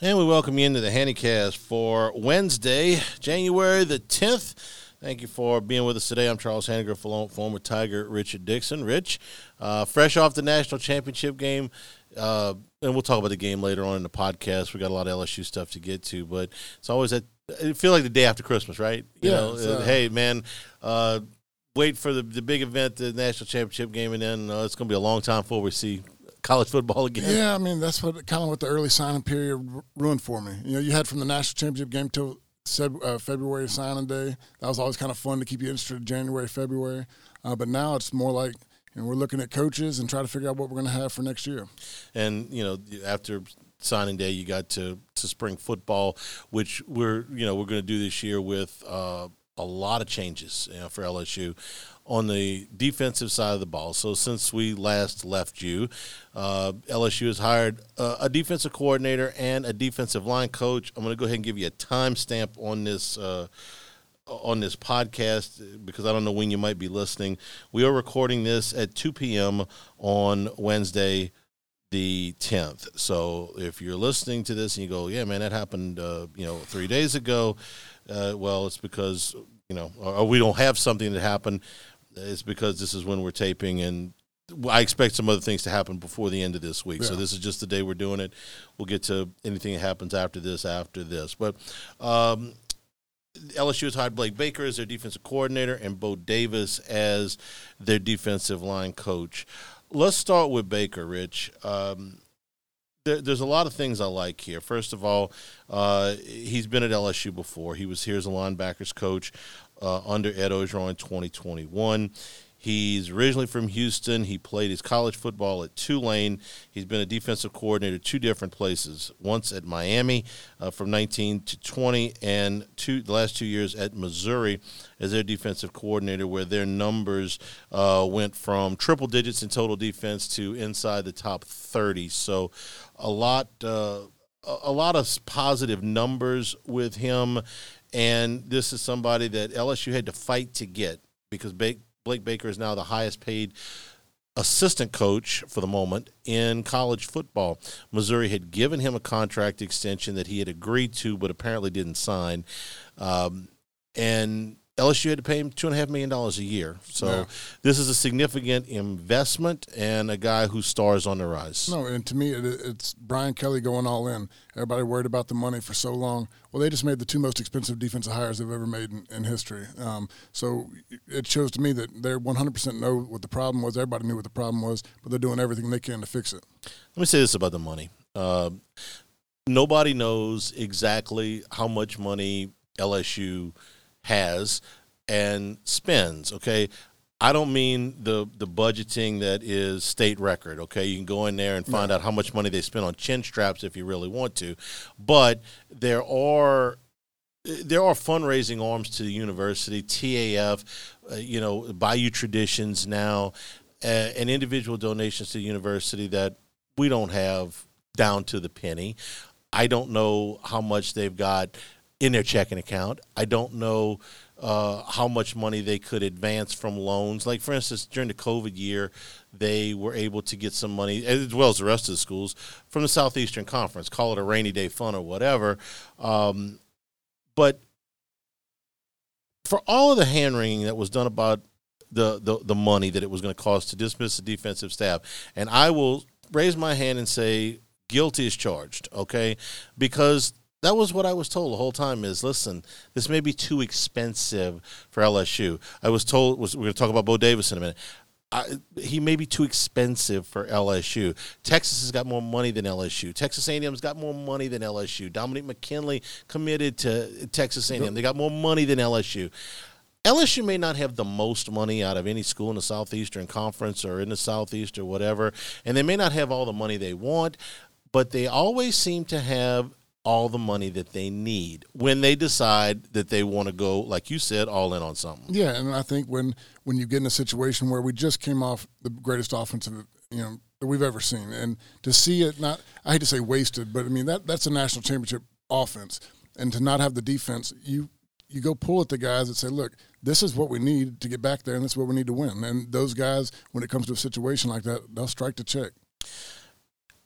And we welcome you into the Handycast for Wednesday, January the 10th. Thank you for being with us today. I'm Charles Hanagriff, former Tiger Richard Dickson. Rich, uh, fresh off the national championship game, uh, and we'll talk about the game later on in the podcast. We got a lot of LSU stuff to get to, but it's always that. It feel like the day after Christmas, right? You Yeah, know, it's, uh, hey man, uh, wait for the the big event, the national championship game, and then uh, it's going to be a long time before we see college football again. Yeah, I mean that's what kind of what the early signing period ruined for me. You know, you had from the national championship game till uh, February signing day. That was always kind of fun to keep you interested in January, February. Uh, but now it's more like you know, we're looking at coaches and try to figure out what we're going to have for next year. and you know after signing day you got to, to spring football which we're you know we're going to do this year with uh, a lot of changes you know, for lsu on the defensive side of the ball so since we last left you uh, lsu has hired uh, a defensive coordinator and a defensive line coach i'm going to go ahead and give you a timestamp on this uh, on this podcast because I don't know when you might be listening. We are recording this at 2 p.m. on Wednesday, the 10th. So if you're listening to this and you go, "Yeah, man, that happened," uh, you know, three days ago. Uh, well, it's because you know, or we don't have something that happened. It's because this is when we're taping and. I expect some other things to happen before the end of this week. So this is just the day we're doing it. We'll get to anything that happens after this. After this, but um, LSU has hired Blake Baker as their defensive coordinator and Bo Davis as their defensive line coach. Let's start with Baker, Rich. Um, there, there's a lot of things I like here. First of all, uh, he's been at LSU before. He was here as a linebackers coach uh, under Ed Orgeron in 2021. He's originally from Houston. He played his college football at Tulane. He's been a defensive coordinator two different places. Once at Miami uh, from 19 to 20, and two the last two years at Missouri as their defensive coordinator, where their numbers uh, went from triple digits in total defense to inside the top 30. So, a lot. Uh, a a lot of positive numbers with him, and this is somebody that LSU had to fight to get because Blake Baker is now the highest paid assistant coach for the moment in college football. Missouri had given him a contract extension that he had agreed to, but apparently didn't sign, um, and LSU had to pay him two and a half million dollars a year. So Yeah. this is a significant investment and a guy who stars on the rise. No, and to me, it, it's Brian Kelly going all in. Everybody worried about the money for so long. Well, they just made the two most expensive defensive hires they've ever made in, in history. Um, so it shows to me that they 100% know what the problem was. Everybody knew what the problem was, but they're doing everything they can to fix it. Let me say this about the money. Uh, nobody knows exactly how much money LSU has and spends. Okay, I don't mean the the budgeting that is state record. Okay, you can go in there and find out how much money they spend on chin straps if you really want to, but there are there are fundraising arms to the university, TAF, uh, you know, Bayou Traditions now, uh, and individual donations to the university that we don't have down to the penny. I don't know how much they've got in their checking account. I don't know uh, how much money they could advance from loans. Like, for instance, during the COVID year, they were able to get some money, as well as the rest of the schools, from the Southeastern Conference, call it a rainy day fund or whatever. Um, but for all of the hand wringing that was done about the, the, the money that it was going to cost to dismiss the defensive staff, and I will raise my hand and say guilty is charged, okay? Because that was what I was told the whole time is listen, this may be too expensive for LSU. I was told was we're going to talk about Bo Davis in a minute. I, he may be too expensive for LSU. Texas has got more money than LSU. Texas A&M's got more money than LSU. Dominick McKinley committed to Texas A&M. They got more money than LSU. LSU may not have the most money out of any school in the Southeastern Conference or in the Southeast or whatever, and they may not have all the money they want, but they always seem to have all the money that they need when they decide that they want to go, like you said, all in on something. Yeah, and I think when when you get in a situation where we just came off the greatest offensive, you know, that we've ever seen, and to see it not, I hate to say wasted, but I mean that that's a national championship offense, and to not have the defense, you you go pull at the guys and say, look, this is what we need to get back there, and this is what we need to win. And those guys, when it comes to a situation like that, they'll strike the check.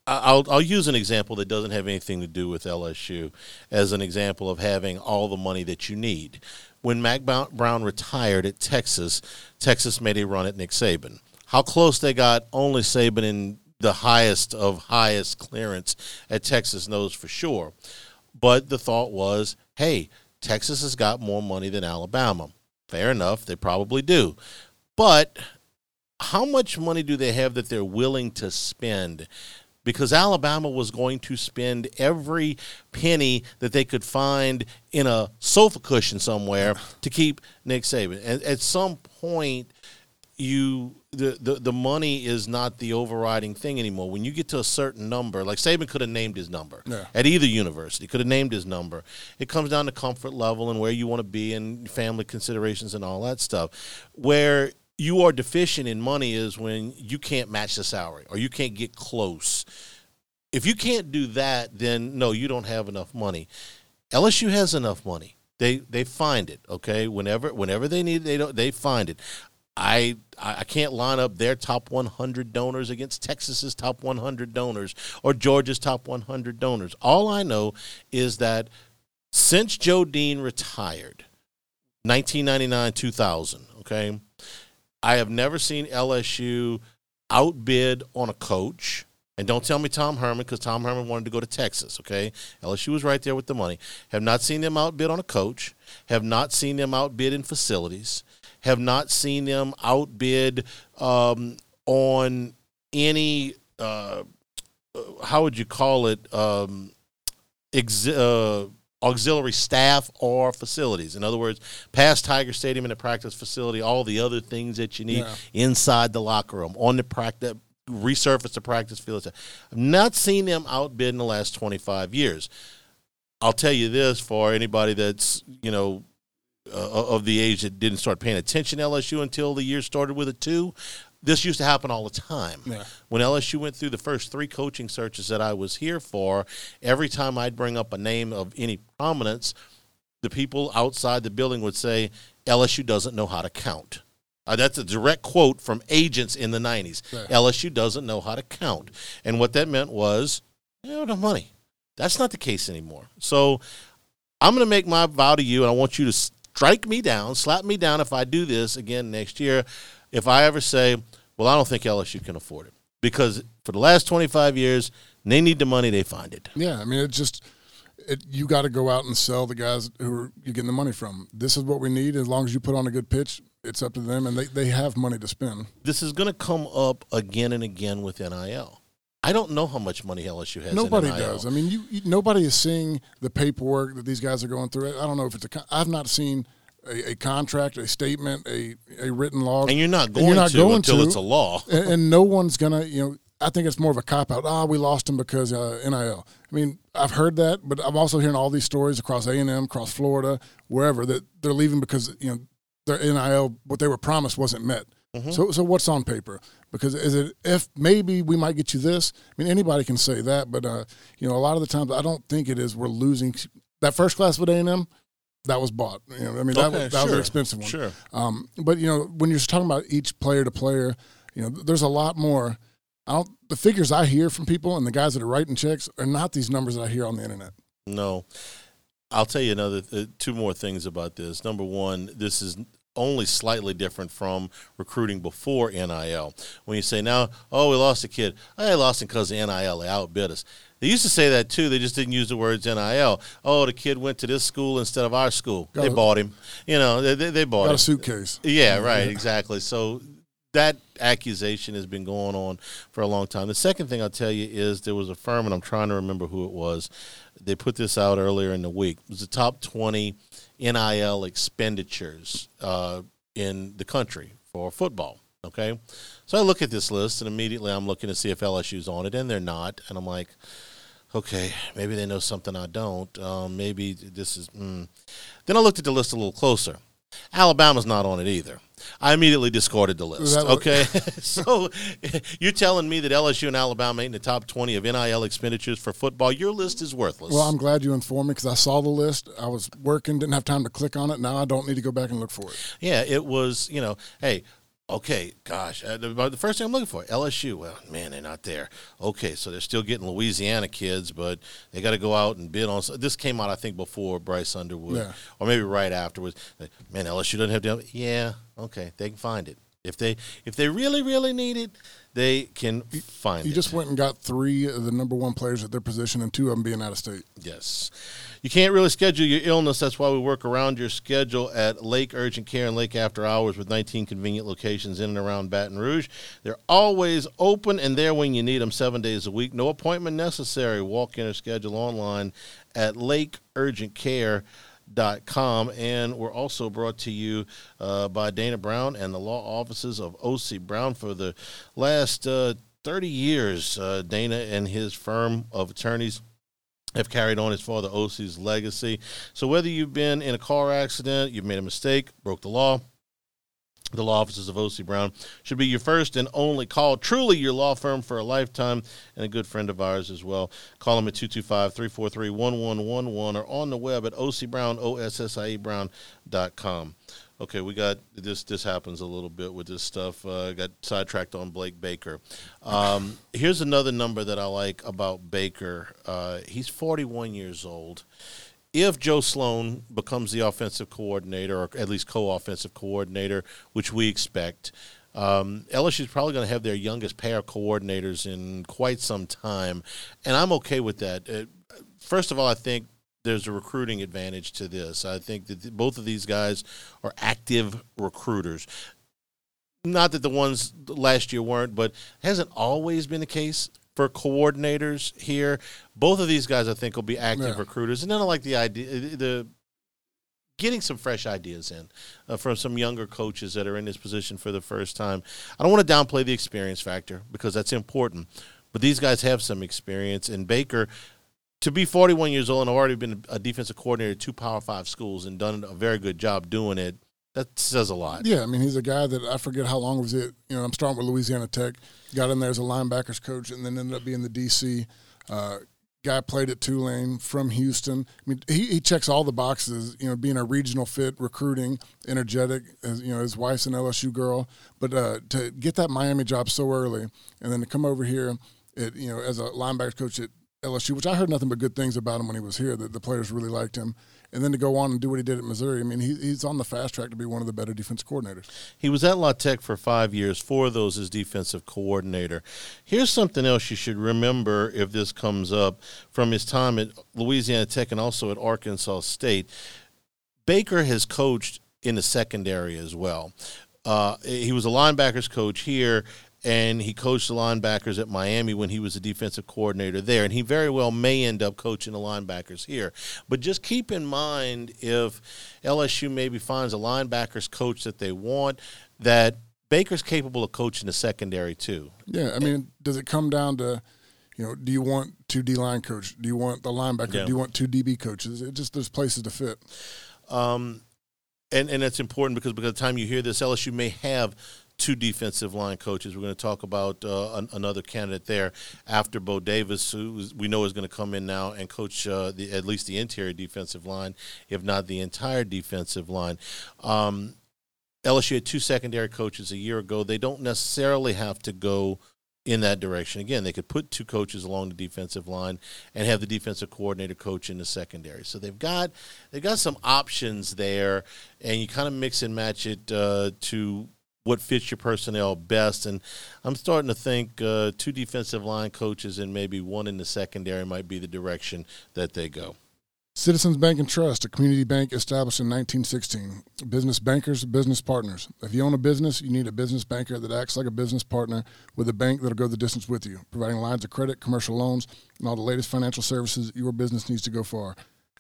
I'll, I'll use an example that doesn't have anything to do with LSU as an example of having all the money that you need. When Mack Brown retired at Texas, Texas made a run at Nick Saban. How close they got, only Saban in the highest of highest clearance at Texas knows for sure. But the thought was, hey, Texas has got more money than Alabama. Fair enough, they probably do. But how much money do they have that they're willing to spend? Because Alabama was going to spend every penny that they could find in a sofa cushion somewhere to keep Nick Saban. And at some point, you the, the the money is not the overriding thing anymore. When you get to a certain number, like Saban could have named his number yeah. at either university, could have named his number. It comes down to comfort level and where you want to be and family considerations and all that stuff. Where you are deficient in money is when you can't match the salary or you can't get close. If you can't do that, then no, you don't have enough money. LSU has enough money. They they find it, okay? Whenever whenever they need it, they don't they find it. I I can't line up their top 100 donors against Texas's top 100 donors or Georgia's top 100 donors. All I know is that since Joe Dean retired, 1999 2000, okay, I have never seen LSU outbid on a coach. And don't tell me Tom Herman because Tom Herman wanted to go to Texas, okay? LSU was right there with the money. Have not seen them outbid on a coach. Have not seen them outbid in facilities. Have not seen them outbid um, on any, uh, how would you call it, um, uh, auxiliary staff or facilities. In other words, past Tiger Stadium and the practice facility, all the other things that you need yeah. inside the locker room, on the practice, resurface the practice field. I've not seen them outbid in the last 25 years. I'll tell you this for anybody that's, you know, uh, of the age that didn't start paying attention to LSU until the year started with a two this used to happen all the time. Yeah. When LSU went through the first three coaching searches that I was here for, every time I'd bring up a name of any prominence, the people outside the building would say, LSU doesn't know how to count. Uh, that's a direct quote from agents in the 90s. Yeah. LSU doesn't know how to count. And what that meant was, the money. That's not the case anymore. So I'm going to make my vow to you, and I want you to strike me down, slap me down if I do this again next year if I ever say, well, I don't think LSU can afford it because for the last 25 years, they need the money, they find it. Yeah, I mean, it just it, you got to go out and sell the guys who are, you're getting the money from. This is what we need. As long as you put on a good pitch, it's up to them, and they, they have money to spend. This is going to come up again and again with NIL. I don't know how much money LSU has. Nobody does. I mean, you, you, nobody is seeing the paperwork that these guys are going through. I don't know if it's a. I've not seen a, a, contract, a statement, a, a written law. And you're not going, you're not to going until to, it's a law. and, and, no one's going to, you know, I think it's more of a cop out. Ah, we lost him because uh, NIL. I mean, I've heard that, but I'm also hearing all these stories across A&M, across Florida, wherever, that they're leaving because, you know, their NIL, what they were promised wasn't met. Mm-hmm. So, so what's on paper? Because is it if maybe we might get you this? I mean, anybody can say that, but uh, you know, a lot of the times I don't think it is. We're losing that first class with A and M that was bought. You know, I mean, that, that sure. was an expensive one. Sure. Um, but you know, when you're talking about each player to player, you know, there's a lot more. I don't. The figures I hear from people and the guys that are writing checks are not these numbers that I hear on the internet. No, I'll tell you another uh, two more things about this. Number one, this is only slightly different from recruiting before NIL. When you say now, oh, we lost a kid, I lost him because NIL. They outbid us. They used to say that too. They just didn't use the words NIL. Oh, the kid went to this school instead of our school. Got they a, bought him. You know, they, they, they bought got him. a suitcase. Yeah, right, yeah. exactly. So that accusation has been going on for a long time. The second thing I'll tell you is there was a firm, and I'm trying to remember who it was. They put this out earlier in the week. It was the top 20 NIL expenditures uh, in the country for football. Okay. So I look at this list, and immediately I'm looking to see if LSU's on it, and they're not. And I'm like, okay, maybe they know something I don't. Um, maybe this is. Mm. Then I looked at the list a little closer. Alabama's not on it either. I immediately discarded the list. Okay, so you're telling me that LSU and Alabama ain't in the top 20 of NIL expenditures for football? Your list is worthless. Well, I'm glad you informed me because I saw the list. I was working, didn't have time to click on it. Now I don't need to go back and look for it. Yeah, it was. You know, hey, Okay, gosh, uh, the first thing I'm looking for LSU. Well, man, they're not there. Okay, so they're still getting Louisiana kids, but they got to go out and bid on. This came out, I think, before Bryce Underwood, yeah. or maybe right afterwards. Man, LSU doesn't have to. Yeah, okay, they can find it if they if they really really need it they can find it. you it. just went and got three of the number one players at their position and two of them being out of state. Yes. You can't really schedule your illness. That's why we work around your schedule at Lake Urgent Care and Lake After Hours with 19 convenient locations in and around Baton Rouge. They're always open and there when you need them seven days a week. No appointment necessary. Walk in or schedule online at Lake Urgent Care com, and we're also brought to you uh, by Dana Brown and the law offices of Ossie Brown for the last uh, 30 years. Uh, Dana and his firm of attorneys have carried on his father Ossie's legacy. So whether you've been in a car accident, you've made a mistake, broke the law, the law offices of Ossie Brown should be your first and only call. Truly your law firm for a lifetime and a good friend of ours as well. Call them at 225 343 1111 or on the web at ossiebrown, O-S-S-I-E Brown.com. Okay, we got this. This happens a little bit with this stuff. Uh, got sidetracked on Blake Baker. Um, here's another number that I like about Baker. Uh, he's 41 years old if Joe Sloan becomes the offensive coordinator, or at least co-offensive coordinator, which we expect, um, LSU is probably going to have their youngest pair of coordinators in quite some time, and I'm okay with that. Uh, first of all, I think there's a recruiting advantage to this. I think that both of these guys are active recruiters. Not that the ones last year weren't, but hasn't always been the case for coordinators here. Both of these guys, I think, will be active yeah. recruiters, and then I like the idea the getting some fresh ideas in uh, from some younger coaches that are in this position for the first time. I don't want to downplay the experience factor because that's important, but these guys have some experience. And Baker, to be 41 years old and I've already been a defensive coordinator at two Power Five schools and done a very good job doing it that says a lot. Yeah, I mean, he's a guy that I forget how long was it. You know, I'm starting with Louisiana Tech. Got in there as a linebackers coach, and then ended up being the DC. Uh, guy played at Tulane from Houston. I mean, he, he checks all the boxes. You know, being a regional fit, recruiting, energetic. As, you know, his wife's an LSU girl, but uh, to get that Miami job so early, and then to come over here, it, you know, as a linebackers coach at LSU, which I heard nothing but good things about him when he was here. That the players really liked him and then to go on and do what he did at Missouri. I mean, he, he's on the fast track to be one of the better defense coordinators. He was at La Tech for five years, four of those as defensive coordinator. Here's something else you should remember if this comes up from his time at Louisiana Tech and also at Arkansas State. Baker has coached in the secondary as well. Uh, he was a linebackers coach here and he coached the linebackers at Miami when he was a defensive coordinator there. And he very well may end up coaching the linebackers here. But just keep in mind if LSU maybe finds a linebackers coach that they want, that Baker's capable of coaching the secondary too. Yeah, I mean, does it come down to, you know, do you want two D line coach? Do you want the linebacker? Yeah. Do you want two DB coaches? It just there's places to fit. Um, and and it's important because by the time you hear this, LSU may have two defensive line coaches. We're going to talk about uh, an, another candidate there after Bo Davis, who we know is going to come in now and coach uh, the, at least the interior defensive line, if not the entire defensive line. Um, LSU had two secondary coaches a year ago. They don't necessarily have to go in that direction. Again, they could put two coaches along the defensive line and have the defensive coordinator coach in the secondary. So they've got they've got some options there, and you kind of mix and match it uh, to what fits your personnel best. And I'm starting to think uh, two defensive line coaches and maybe one in the secondary might be the direction that they go. Citizens Bank and Trust, a community bank established in 1916. Business bankers, business partners. If you own a business, you need a business banker that acts like a business partner with a bank that'll go the distance with you, providing lines of credit, commercial loans, and all the latest financial services your business needs to go far.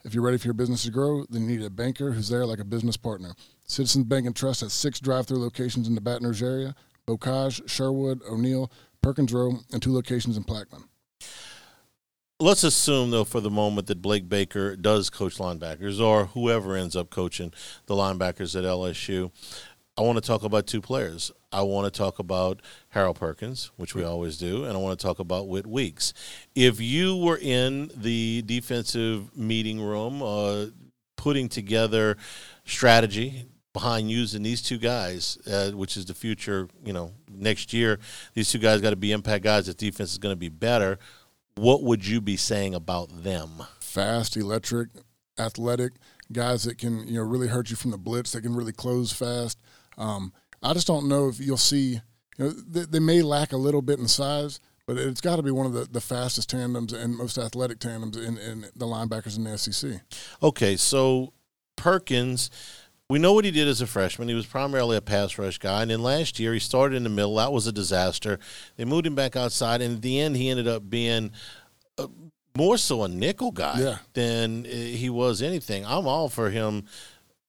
If you're ready for your business to grow, then you need a banker who's there like a business partner. Citizens Bank and Trust has six drive-through locations in the Baton Rouge area: Bocage, Sherwood, O'Neill, Perkins Row, and two locations in Plaquemine. let's assume though for the moment that Blake Baker does coach linebackers or whoever ends up coaching the linebackers at LSU. I want to talk about two players. I want to talk about Harold Perkins, which we always do, and I want to talk about Whit Weeks. If you were in the defensive meeting room, uh, putting together strategy behind using these two guys, uh, which is the future, you know, next year, these two guys got to be impact guys. The defense is going to be better. What would you be saying about them? Fast, electric, athletic guys that can you know really hurt you from the blitz. That can really close fast. Um, I just don't know if you'll see. You know, they, they may lack a little bit in size, but it's got to be one of the, the fastest tandems and most athletic tandems in, in the linebackers in the SEC. Okay, so Perkins, we know what he did as a freshman. He was primarily a pass rush guy, and then last year he started in the middle. That was a disaster. They moved him back outside, and at the end he ended up being. A, more so a nickel guy yeah. than uh, he was anything. I'm all for him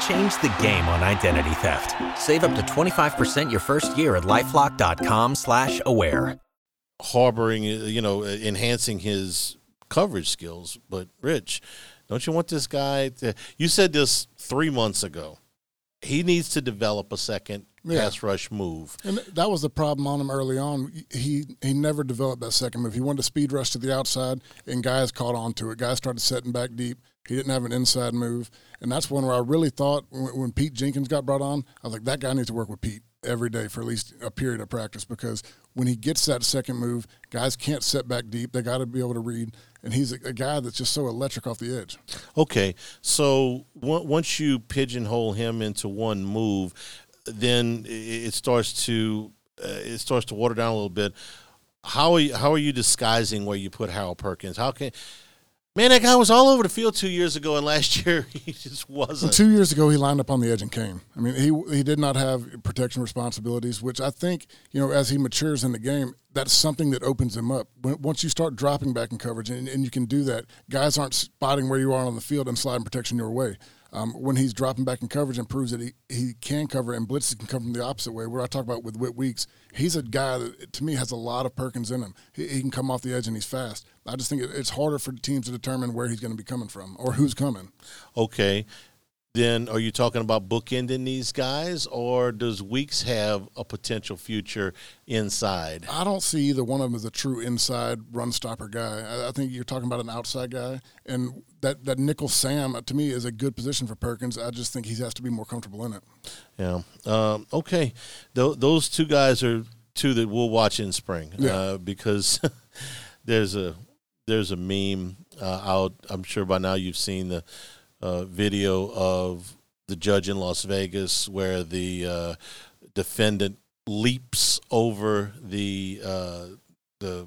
Change the game on identity theft. Save up to 25% your first year at LifeLock.com slash aware harboring, you know, uh, enhancing his coverage skills. But Rich, don't you want this guy to? You said this three months ago. He needs to develop a second yeah. pass rush move, and that was the problem on him early on. He he never developed that second move. He wanted to speed rush to the outside, and guys caught on to it. Guys started setting back deep. He didn't have an inside move, and that's one where I really thought when, when Pete Jenkins got brought on, I was like, that guy needs to work with Pete every day for at least a period of practice because when he gets that second move, guys can't set back deep. They got to be able to read, and he's a, a, guy that's just so electric off the edge. Okay, so once you pigeonhole him into one move, then it starts to uh, it starts to water down a little bit. How are you, how are you disguising where you put Harold Perkins? How can Man, that guy was all over the field two years ago, and last year he just wasn't. Well, two years ago, he lined up on the edge and came. I mean, he he did not have protection responsibilities, which I think you know as he matures in the game, that's something that opens him up. When, once you start dropping back in coverage, and, and you can do that, guys aren't spotting where you are on the field and sliding protection your way um, when he's dropping back in coverage and proves that he, he can cover and blitzes can come from the opposite way. Where I talk about with Whit Weeks, he's a guy that to me has a lot of Perkins in him. He, he can come off the edge and he's fast. I just think it, it's harder for teams to determine where he's going to be coming from or who's coming. Okay then are you talking about bookending these guys, or does Weeks have a potential future inside? I don't see either one of them as a true inside run stopper guy. I, I think you're talking about an outside guy, and that, that nickel Sam to me is a good position for Perkins. I just think he has to be more comfortable in it. Yeah. Um, okay. Th- those two guys are two that we'll watch in spring yeah. uh, because there's a there's a meme uh, out. I'm sure by now you've seen the uh, video of the judge in Las Vegas where the uh, defendant leaps over the uh, the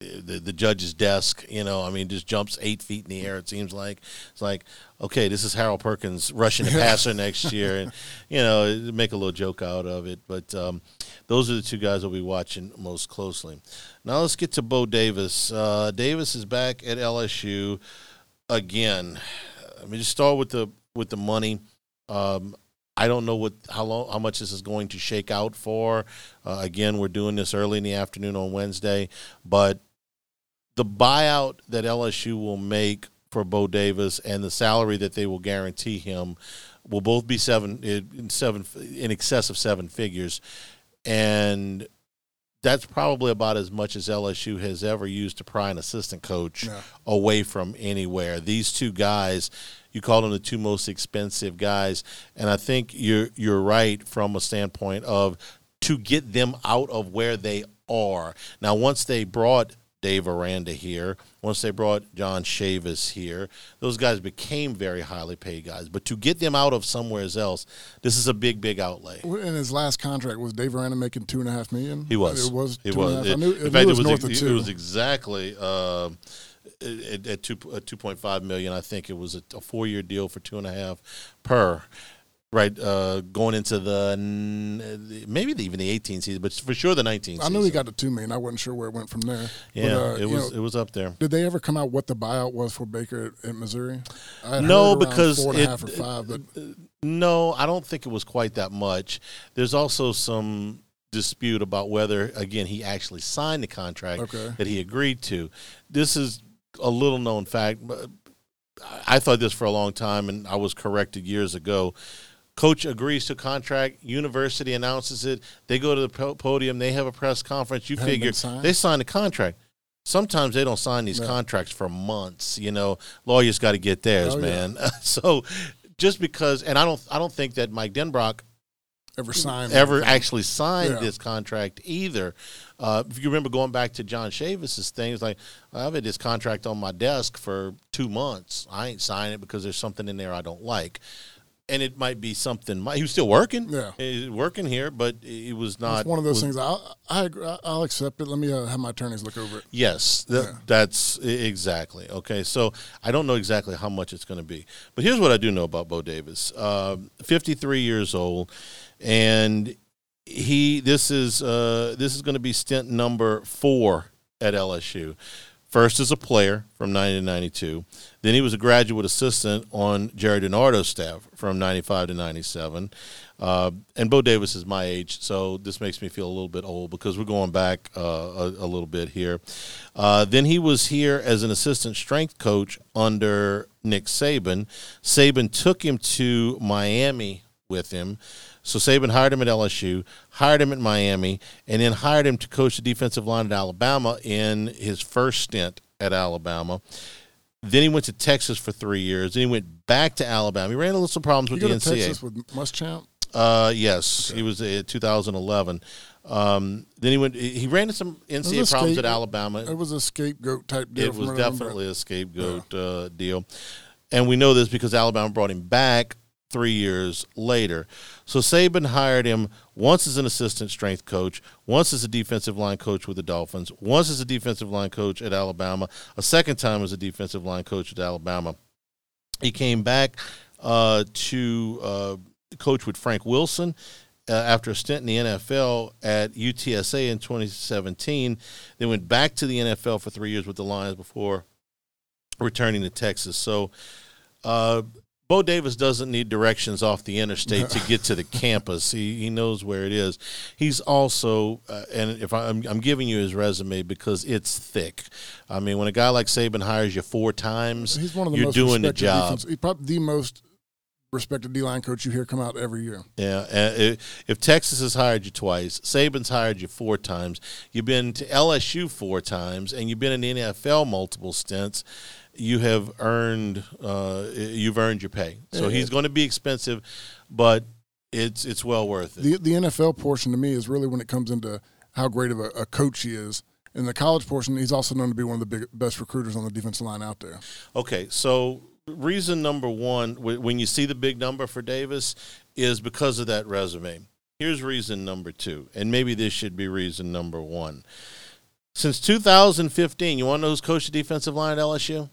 the, the judge's desk, you know, I mean, just jumps eight feet in the air. It seems like it's like, okay, this is Harold Perkins rushing the passer next year, and you know, make a little joke out of it. But um, those are the two guys I'll be watching most closely. Now let's get to Bo Davis. Uh, Davis is back at LSU again. I mean, just start with the with the money. Um, I don't know what how long how much this is going to shake out for. Uh, again, we're doing this early in the afternoon on Wednesday, but the buyout that LSU will make for Bo Davis and the salary that they will guarantee him will both be seven in seven in excess of seven figures, and that's probably about as much as LSU has ever used to pry an assistant coach yeah. away from anywhere. These two guys, you call them the two most expensive guys, and I think you're you're right from a standpoint of to get them out of where they are. Now, once they brought Dave Aranda here. Once they brought John Chavis here, those guys became very highly paid guys. But to get them out of somewhere else, this is a big, big outlay. In his last contract, was Dave Aranda making two and a half million? He was. It was. It was. It, knew, in fact, it was, was, north ex- of two. It was exactly. Uh, at, at two at two point five million, I think it was a, a four year deal for two and a half per. Right? Uh, going into the maybe the, even the 18 season, but for sure the 19 I knew he got to two million. I wasn't sure where it went from there. Yeah, But, uh, it was know, it was up there. did they ever come out what the buyout was for Baker at, at Missouri? No, because four and a it- half or five. But No, I don't think it was quite that much. There's also some dispute about whether, again, he actually signed the contract Okay. that he agreed to. This is a little known fact. but I thought this for a long time, and I was corrected years ago. Coach agrees to contract. University announces it. They go to the po- podium. They have a press conference. You figure they sign the contract. Sometimes they don't sign these No. contracts for months. You know, lawyers got to get theirs, Oh, yeah. man. so just because, and I don't, I don't think that Mike Denbrock ever signed ever anything. actually signed Yeah. this contract either. Uh, if you remember going back to John Chavis's things, like I've had this contract on my desk for two months. I ain't signing it because there's something in there I don't like, and it might be something. He was still working, Yeah. He working here, but it was not It's one of those was- things. I'll, I I'll accept it. Let me uh, have my attorneys look over it. Yes, th- Yeah. that's exactly okay. So I don't know exactly how much it's going to be, but here's what I do know about Bo Davis: um, 53 years old, and he this is uh, this is going to be stint number four at LSU. First as a player from 90 to 92. Then he was a graduate assistant on Jerry DiNardo's staff from 95 to 97. Uh, and Bo Davis is my age, so this makes me feel a little bit old because we're going back uh, a, a little bit here. Uh, then he was here as an assistant strength coach under Nick Saban. Saban took him to Miami with him. So Saban hired him at LSU, hired him at Miami, and then hired him to coach the defensive line at Alabama in his first stint at Alabama. Then he went to Texas for three years. Then he went back to Alabama. He ran into some problems with the NCAA. Texas with Muschamp. Uh, yes, he was in 2011. Um, then he went. He ran into some NCAA problems at Alabama. It was a scapegoat type deal. It was what I remember. definitely a scapegoat uh, deal, and we know this because Alabama brought him back three years later. So Saban hired him once as an assistant strength coach, once as a defensive line coach with the Dolphins, once as a defensive line coach at Alabama, a second time as a defensive line coach at Alabama. He came back uh, to uh, coach with Frank Wilson uh, after a stint in the NFL at UTSA in 2017. Then went back to the NFL for three years with the Lions before returning to Texas. So, uh, Bo Davis doesn't need directions off the interstate to get to the campus. He he knows where it is. He's also, uh, and if I, I'm, I'm giving you his resume because it's thick. I mean, when a guy like Saban hires you four times, He's one of the you're most doing the job. defense- He's probably the most respected D line coach you hear come out every year. Yeah, if, if Texas has hired you twice, Saban's hired you four times, you've been to LSU four times, and you've been in the NFL multiple stints, you have earned uh, you've earned your pay. So he's going to be expensive, but it's it's well worth it. The the NFL portion to me is really when it comes into how great of a, a coach he is. In the college portion, he's also known to be one of the big, best recruiters on the defensive line out there. Okay, so reason number one, when you see the big number for Davis, is because of that resume. Here's reason number two, and maybe this should be reason number one. Since 2015, you want to know who's coached the defensive line at LSU?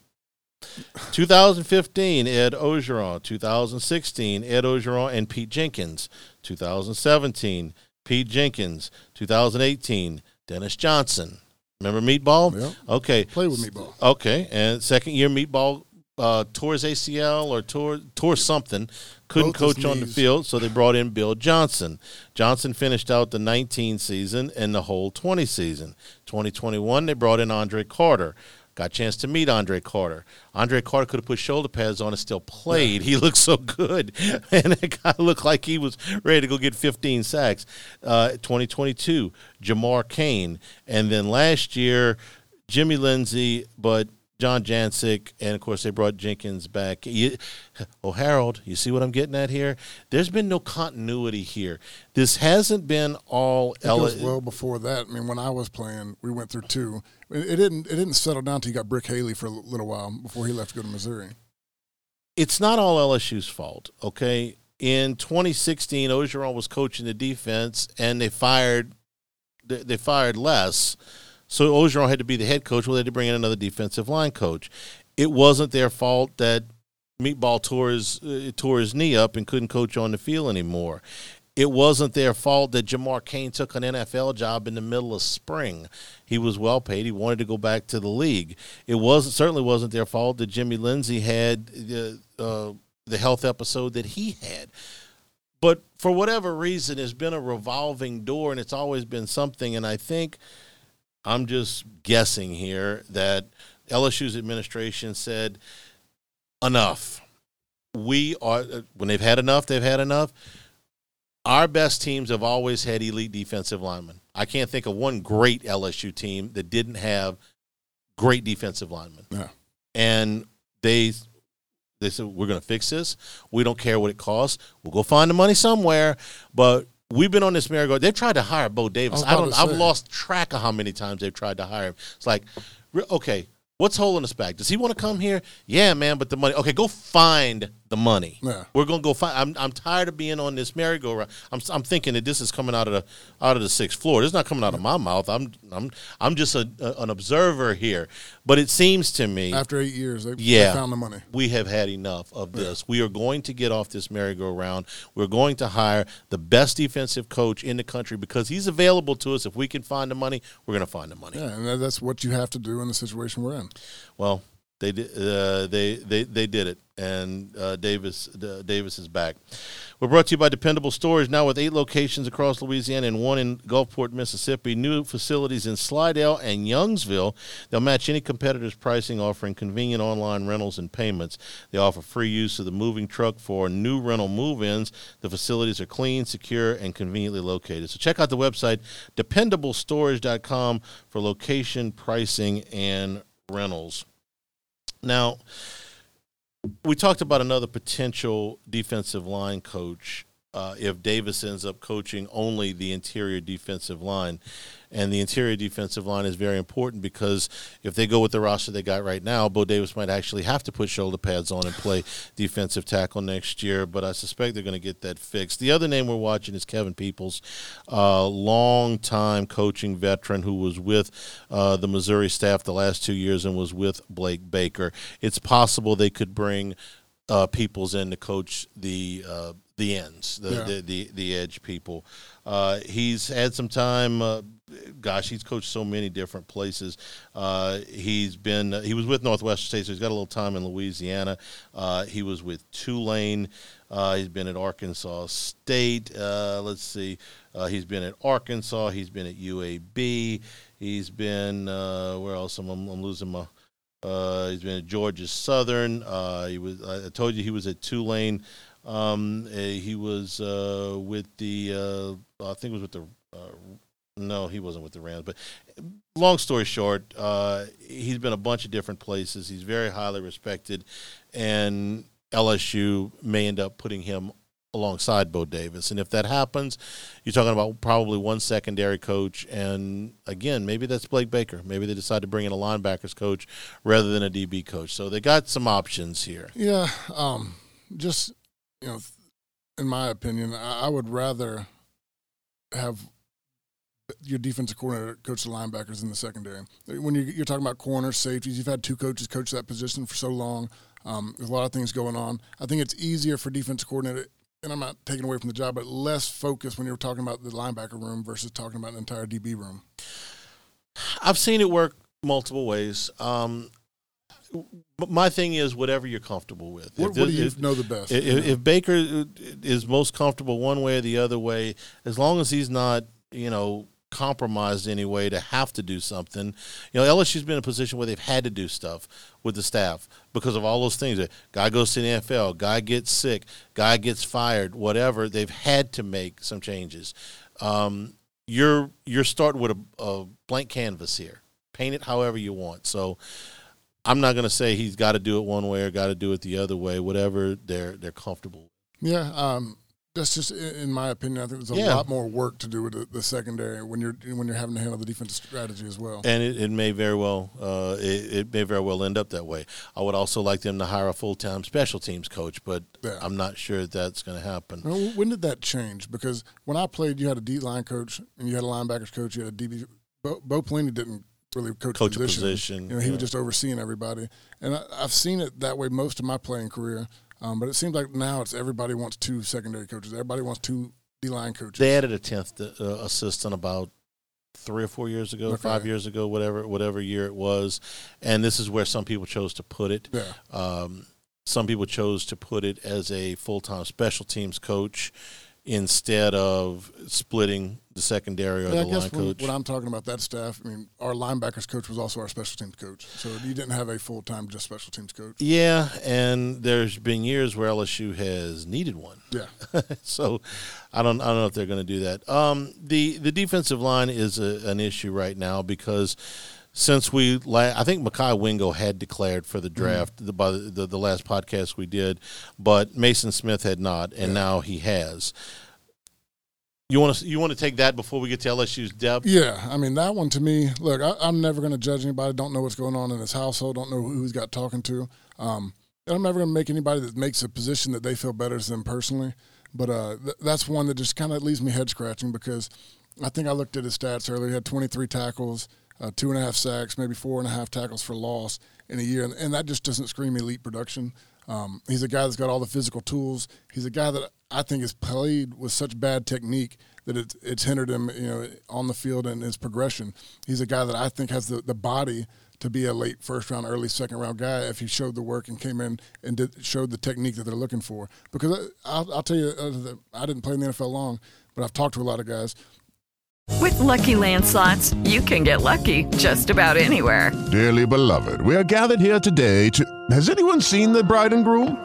2015, Ed Orgeron. 2016, Ed Orgeron and Pete Jenkins. 2017, Pete Jenkins. 2018, Dennis Johnson. Remember Meatball? Yep. Okay. Play with meatball. Okay, and second year meatball uh, his ACL or tore tore something, couldn't Both coach on the field, so they brought in Bill Johnson. Johnson finished out the 19 season and the whole 20 season. 2021 they brought in Andre Carter. Got a chance to meet Andre Carter. Andre Carter could have put shoulder pads on and still played. He looked so good, and that guy looked like he was ready to go get 15 sacks. Uh, 2022, Jamar Cain, and then last year Jimmy Lindsey, but John Jancic, and of course they brought Jenkins back. You, oh, Harold, you see what I'm getting at here? There's been no continuity here. This hasn't been all It L- well before that. I mean, when I was playing, we went through two. It, didn't. It didn't settle down until you got Brick Haley for a little while before he left to go to Missouri. it's not all LSU's fault, okay? In 2016, Orgeron was coaching the defense, and they fired they, fired Les, so Orgeron had to be the head coach. Well, they had to bring in another defensive line coach. It wasn't their fault that Meatball tore his uh, tore his knee up and couldn't coach on the field anymore. It wasn't their fault that Jamar Cain took an NFL job in the middle of spring. He was well paid. He wanted to go back to the league. It was certainly wasn't their fault that Jimmy Lindsey had the uh, the health episode that he had. But for whatever reason, it's been a revolving door, and it's always been something. And I think I'm just guessing here that LSU's administration said enough. We are when they've had enough, they've had enough. Our best teams have always had elite defensive linemen. I can't think of one great LSU team that didn't have great defensive linemen. Yeah. And they they said we're going to fix this. We don't care what it costs. We'll go find the money somewhere, but we've been on this merry-go. They've tried to hire Bo Davis. I, I don't. I've lost track of how many times they've tried to hire him. It's like, okay, what's holding us back? Does he want to come here? Yeah, man, but the money. Okay, go find the money. Yeah. We're gonna go find. I'm, I'm tired of being on this merry-go-round. I'm, I'm thinking that this is coming out of the out of the sixth floor. This is not coming out of my mouth. I'm I'm I'm just a, a, an observer here. But it seems to me after eight years, they, yeah, they found the money. We have had enough of this. Yeah. We are going to get off this merry-go-round. We're going to hire the best defensive coach in the country because he's available to us. If we can find the money, we're going to find the money. Yeah, and that's what you have to do in the situation we're in. Well, they. Uh, they they they did it, and uh, Davis uh, Davis is back. We're brought to you by Dependable Storage, now with eight locations across Louisiana and one in Gulfport, Mississippi. New facilities in Slidell and Youngsville. They'll match any competitor's pricing, offering convenient online rentals and payments. They offer free use of the moving truck for new rental move-ins. The facilities are clean, secure, and conveniently located. So check out the website dependablestorage.com for location, pricing, and rentals. Now, we talked about another potential defensive line coach uh, if Davis ends up coaching only the interior defensive line. And the interior defensive line is very important because if they go with the roster they got right now, Bo Davis might actually have to put shoulder pads on and play defensive tackle next year. But I suspect they're going to get that fixed. The other name we're watching is Kevin Peoples, uh, long time coaching veteran who was with uh, the Missouri staff the last two years and was with Blake Baker. It's possible they could bring uh, Peoples in to coach the uh, the ends, the, yeah. the, the, the edge people. Uh, he's had some time. Uh, gosh, he's coached so many different places. Uh, he's been he was with Northwestern State, so he's got a little time in Louisiana. Uh, he was with Tulane. Uh, he's been at Arkansas State. Uh, let's see. he's been at Arkansas. He's been at UAB. He's been where else? I'm, I'm losing my. Uh, he's been at Georgia Southern. Uh, he was. I told you he was at Tulane. Um, uh, he was uh, with the. Uh, I think it was with the. Uh, no, he wasn't with the Rams. But long story short, he's been a bunch of different places. He's very highly respected, and LSU may end up putting him alongside Bo Davis. And if that happens, you're talking about probably one secondary coach. And again, maybe that's Blake Baker. Maybe they decide to bring in a linebackers coach rather than a DB coach. So they got some options here. Yeah. Um, just, you know, in my opinion, I would rather have your defensive coordinator coach the linebackers in the secondary. When you're, talking about corners, safeties, you've had two coaches coach that position for so long. Um, there's a lot of things going on. I think it's easier for defensive coordinator and I'm not taking away from the job, but less focus when you're talking about the linebacker room versus talking about an entire DB room. I've seen it work multiple ways. Um, my thing is whatever you're comfortable with. What, what do you if, know the best? If, if, if, Baker is most comfortable one way or the other way, as long as he's not, you know, compromised anyway to have to do something. You know, LSU's been in a position where they've had to do stuff with the staff because of all those things. Guy goes to the NFL, guy gets sick, guy gets fired, whatever. They've had to make some changes. Um, you're you're starting with a, a blank canvas here. Paint it however you want. So. I'm not going to say he's got to do it one way or got to do it the other way. Whatever they're they're comfortable. Yeah, um, that's just in my opinion. I think there's a yeah. lot more work to do with the, the, secondary when you're when you're having to handle the defensive strategy as well. And it, it may very well uh, it, it, may very well end up that way. I would also like them to hire a full time special teams coach, but yeah. I'm not sure that's going to happen. when did that change? Because when I played, you had a D line coach and you had a linebackers coach. You had a DB. Bo, Bo Pelini didn't really coach, Coach a position. position, You know, he yeah. was just overseeing everybody, and I, I've seen it that way most of my playing career. Um, but it seems like now it's everybody wants two secondary coaches. Everybody wants two D line coaches. They added a tenth uh, assistant about three or four years ago, Okay. five years ago, whatever whatever year it was, and this is where some people chose to put it. yeah. Um, some people chose to put it as a full time special teams coach instead of splitting the secondary or Yeah, the line when, coach. when I'm talking about that staff, I mean, our linebackers coach was also our special teams coach. So you didn't have a full time just special teams coach. yeah, and there's been years where LSU has needed one. Yeah. so I don't I don't know if they're going to do that. Um, the the defensive line is a, an issue right now because since we la- I think Mekhi Wingo had declared for the draft the, by the, the last podcast we did, but Mason Smith had not, and now he has. You want to you want to take that before we get to LSU's depth? Yeah, I mean that one to me. Look, I, I'm never going to judge anybody. Don't know what's going on in his household. Don't know who he's got talking to. Um, and I'm never going to make anybody that makes a position that they feel better than personally. But uh, th- that's one that just kind of leaves me head scratching because I think I looked at his stats earlier. He had 23 tackles, uh, two and a half sacks, maybe four and a half tackles for loss in a year, and, and that just doesn't scream elite production. Um, he's a guy that's got all the physical tools. He's a guy that I think has played with such bad technique that it's, it's hindered him, you know, on the field and his progression. He's a guy that I think has the, the body to be a late first round, early second round guy if he showed the work and came in and did, showed the technique that they're looking for. Because I, I'll, I'll tell you, uh, I didn't play in the NFL long, but I've talked to a lot of guys. With Lucky Land slots, you can get lucky just about anywhere. Dearly beloved, we are gathered here today to. Has anyone seen the bride and groom?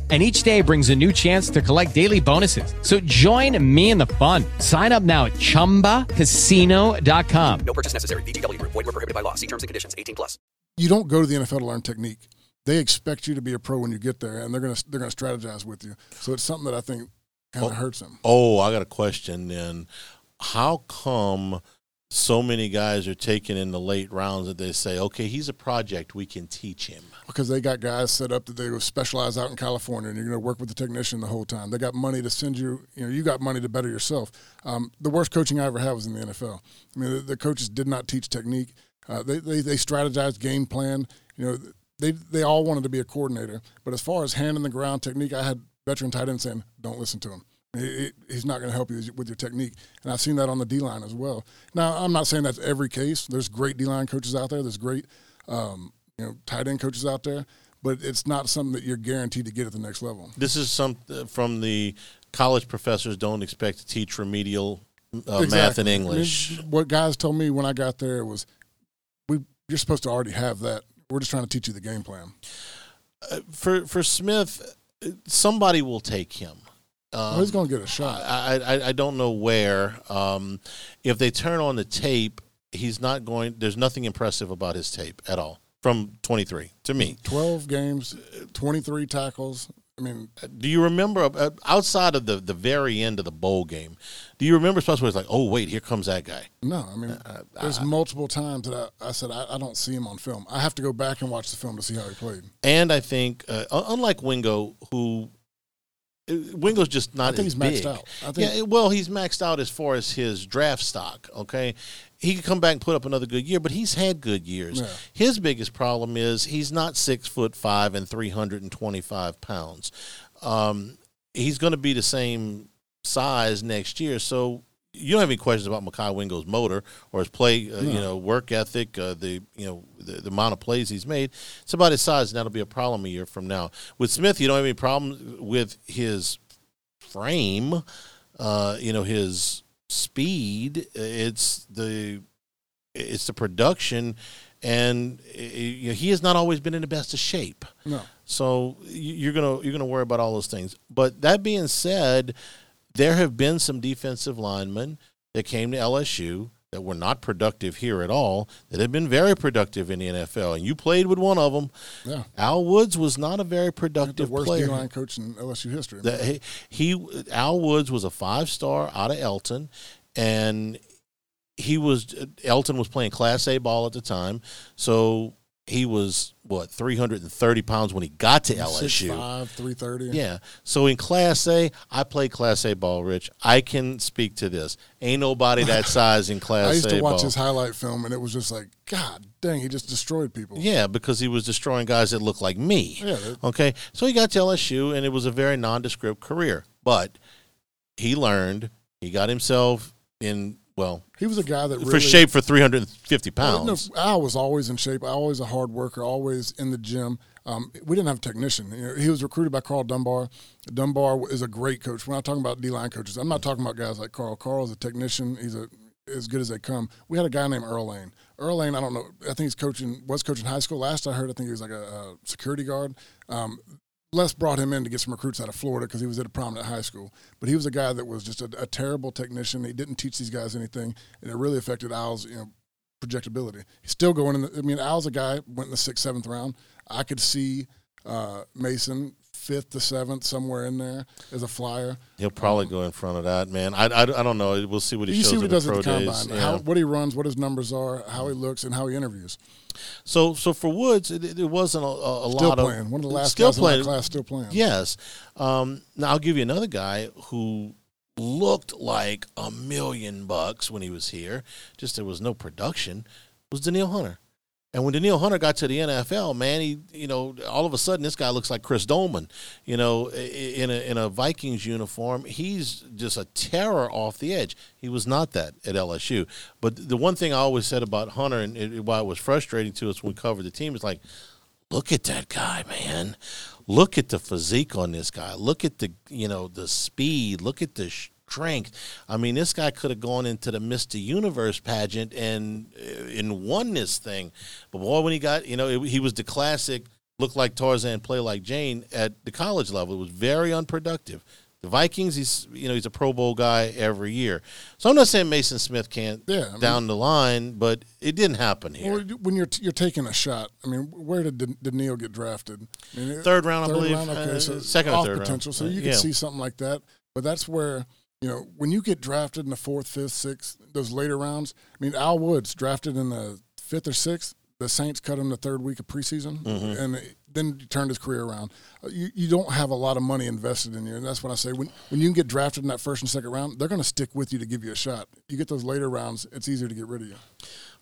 And each day brings a new chance to collect daily bonuses. So join me in the fun. Sign up now at chumbacasino.com. No purchase necessary. VGW Group. Void were prohibited by law. See terms and conditions. 18 plus. You don't go to the NFL to learn technique. They expect you to be a pro when you get there, and they're gonna they're gonna strategize with you. So it's something that I think kind of oh. hurts them. Oh, I got a question then. How come so many guys are taken in the late rounds that they say, okay, he's a project, we can teach him? because they got guys set up that they specialize out in California, and you're going to work with the technician the whole time. They got money to send you. You know, you got money to better yourself. Um, the worst coaching I ever had was in the NFL. I mean, the, the coaches did not teach technique. Uh, they, they they strategized game plan. You know, they they all wanted to be a coordinator, but as far as hand in the ground technique, I had veteran tight ends saying, "Don't listen to him." He- he- He's not going to help you with your technique, and I've seen that on the D line as well. Now, I'm not saying that's every case. There's great D line coaches out there. There's great um, you know tight end coaches out there, but it's not something that you're guaranteed to get at the next level. This is some uh, from the college professors don't expect to teach remedial uh, math Exactly. and I mean, English. what guys told me when I got there was, we you're supposed to already have that. We're just trying to teach you the game plan. for for Smith, uh, somebody will take him. Um, well, he's going to get a shot. I, I I don't know where. Um, if they turn on the tape, he's not going. There's nothing impressive about his tape at all from 23 to me. Twelve games, twenty three tackles. I mean, Do you remember uh, outside of the the very end of the bowl game? Do you remember spots where it's like, oh wait, here comes that guy? no. I mean, there's multiple times that I, I said I, I don't see him on film. I have to go back and watch the film to see how he played. And I think, uh, unlike Wingo, who Wingo's just not. I think he's maxed big. out. I think- yeah, well, he's maxed out as far as his draft stock. Okay, he could come back and put up another good year, but he's had good years. Yeah. His biggest problem is he's not six foot five and three hundred and twenty five pounds. Um, he's going to be the same size next year, so. You don't have any questions about Mekhi Wingo's motor or his play, uh, you know, work ethic, uh, the you know the, the amount of plays he's made. It's about his size, and that'll be a problem a year from now. With Smith, you don't have any problems with his frame, uh, you know, his speed. It's the it's the production, and uh, you know, he has not always been in the best of shape. No. So you're gonna you're gonna worry about all those things. But that being said, there have been some defensive linemen that came to LSU that were not productive here at all that have been very productive in the NFL. And you played with one of them. Yeah. Al Woods was not a very The productive worst player. D line coach in LSU history. That he, he Al Woods was a five star out of Elton, and he was Elton was playing Class A ball at the time, so he was what three hundred and thirty pounds when he got to LSU. 6'5", 330. Yeah. So in Class A, I played Class A ball, Rich. I can speak to this. Ain't nobody that size in Class A I used to watch ball. his highlight film, and it was just like, God dang, he just destroyed people. Yeah, because he was destroying guys that looked like me. Yeah, Okay. So he got to LSU, and it was a very nondescript career. But he learned, he got himself in, well, He was a guy that really, for shape for 350 Well, pounds. no, Al was always in shape. I always a hard worker. Always in the gym. Um, we didn't have a technician. You know, he was recruited by Karl Dunbar. Dunbar is a great coach. We're not talking about D line coaches. I'm not talking about guys like Carl. Karl's a technician. He's a as good as they come. We had a guy named Earl Lane. Earl Lane, I don't know. I think he's coaching. Was coaching high school. Last I heard, I think he was like a, a security guard. Um, Les brought him in to get some recruits out of Florida because he was at a prominent high school. But he was a guy that was just a, a terrible technician. He didn't teach these guys anything, and it really affected Al's you know projectability. He's still going in. The, I mean, Al's a guy went in the sixth, seventh round. I could see uh, Mason fifth to seventh somewhere in there as a flyer. He'll probably go in front of that, man. I, I, I don't know. We'll see what he you shows see what he does at the combine, Yeah. how, what he runs, what his numbers are, how he looks, and how he interviews. So, so for Woods, it, it wasn't a, a, a Still lot playing. of One of the last still guys in playing. class still playing. Yes. Um, now I'll give you another guy who looked like a million bucks when he was here. Just there was no production. Was Danielle Hunter. And when Danielle Hunter got to the NFL, man, he you know all of a sudden this guy looks like Chris Doleman, you know, in a in a Vikings uniform. He's just a terror off the edge. He was not that at LSU. But the one thing I always said about Hunter and it, why it was frustrating to us when we covered the team is like, look at that guy, man. Look at the physique on this guy. Look at the you know the speed. Look at the strength. I mean, this guy could have gone into the Mr. Universe pageant and uh, and won this thing. But boy, when he got you know it, he was the classic look like Tarzan, play like Jane at the college level. It was very unproductive. The Vikings, he's you know he's a Pro Bowl guy every year. So I'm not saying Mason Smith can't Yeah, I mean- down the line, but it didn't happen here. Well, when you're you're taking a shot, I mean, where did Neil get drafted? I mean, Third round, I third believe. Round, okay, Uh, so second or off third round. potential. So Uh, you can yeah. see something like that. But that's where you know when you get drafted in the fourth, fifth, sixth, those later rounds. I mean, Al Woods drafted in the fifth or sixth. The Saints cut him the third week of preseason, Mm-hmm. and then he turned his career around. Uh, You, you don't have a lot of money invested in you, and that's what I say. When when you can get drafted in that first and second round, they're going to stick with you to give you a shot. You get those later rounds, it's easier to get rid of you.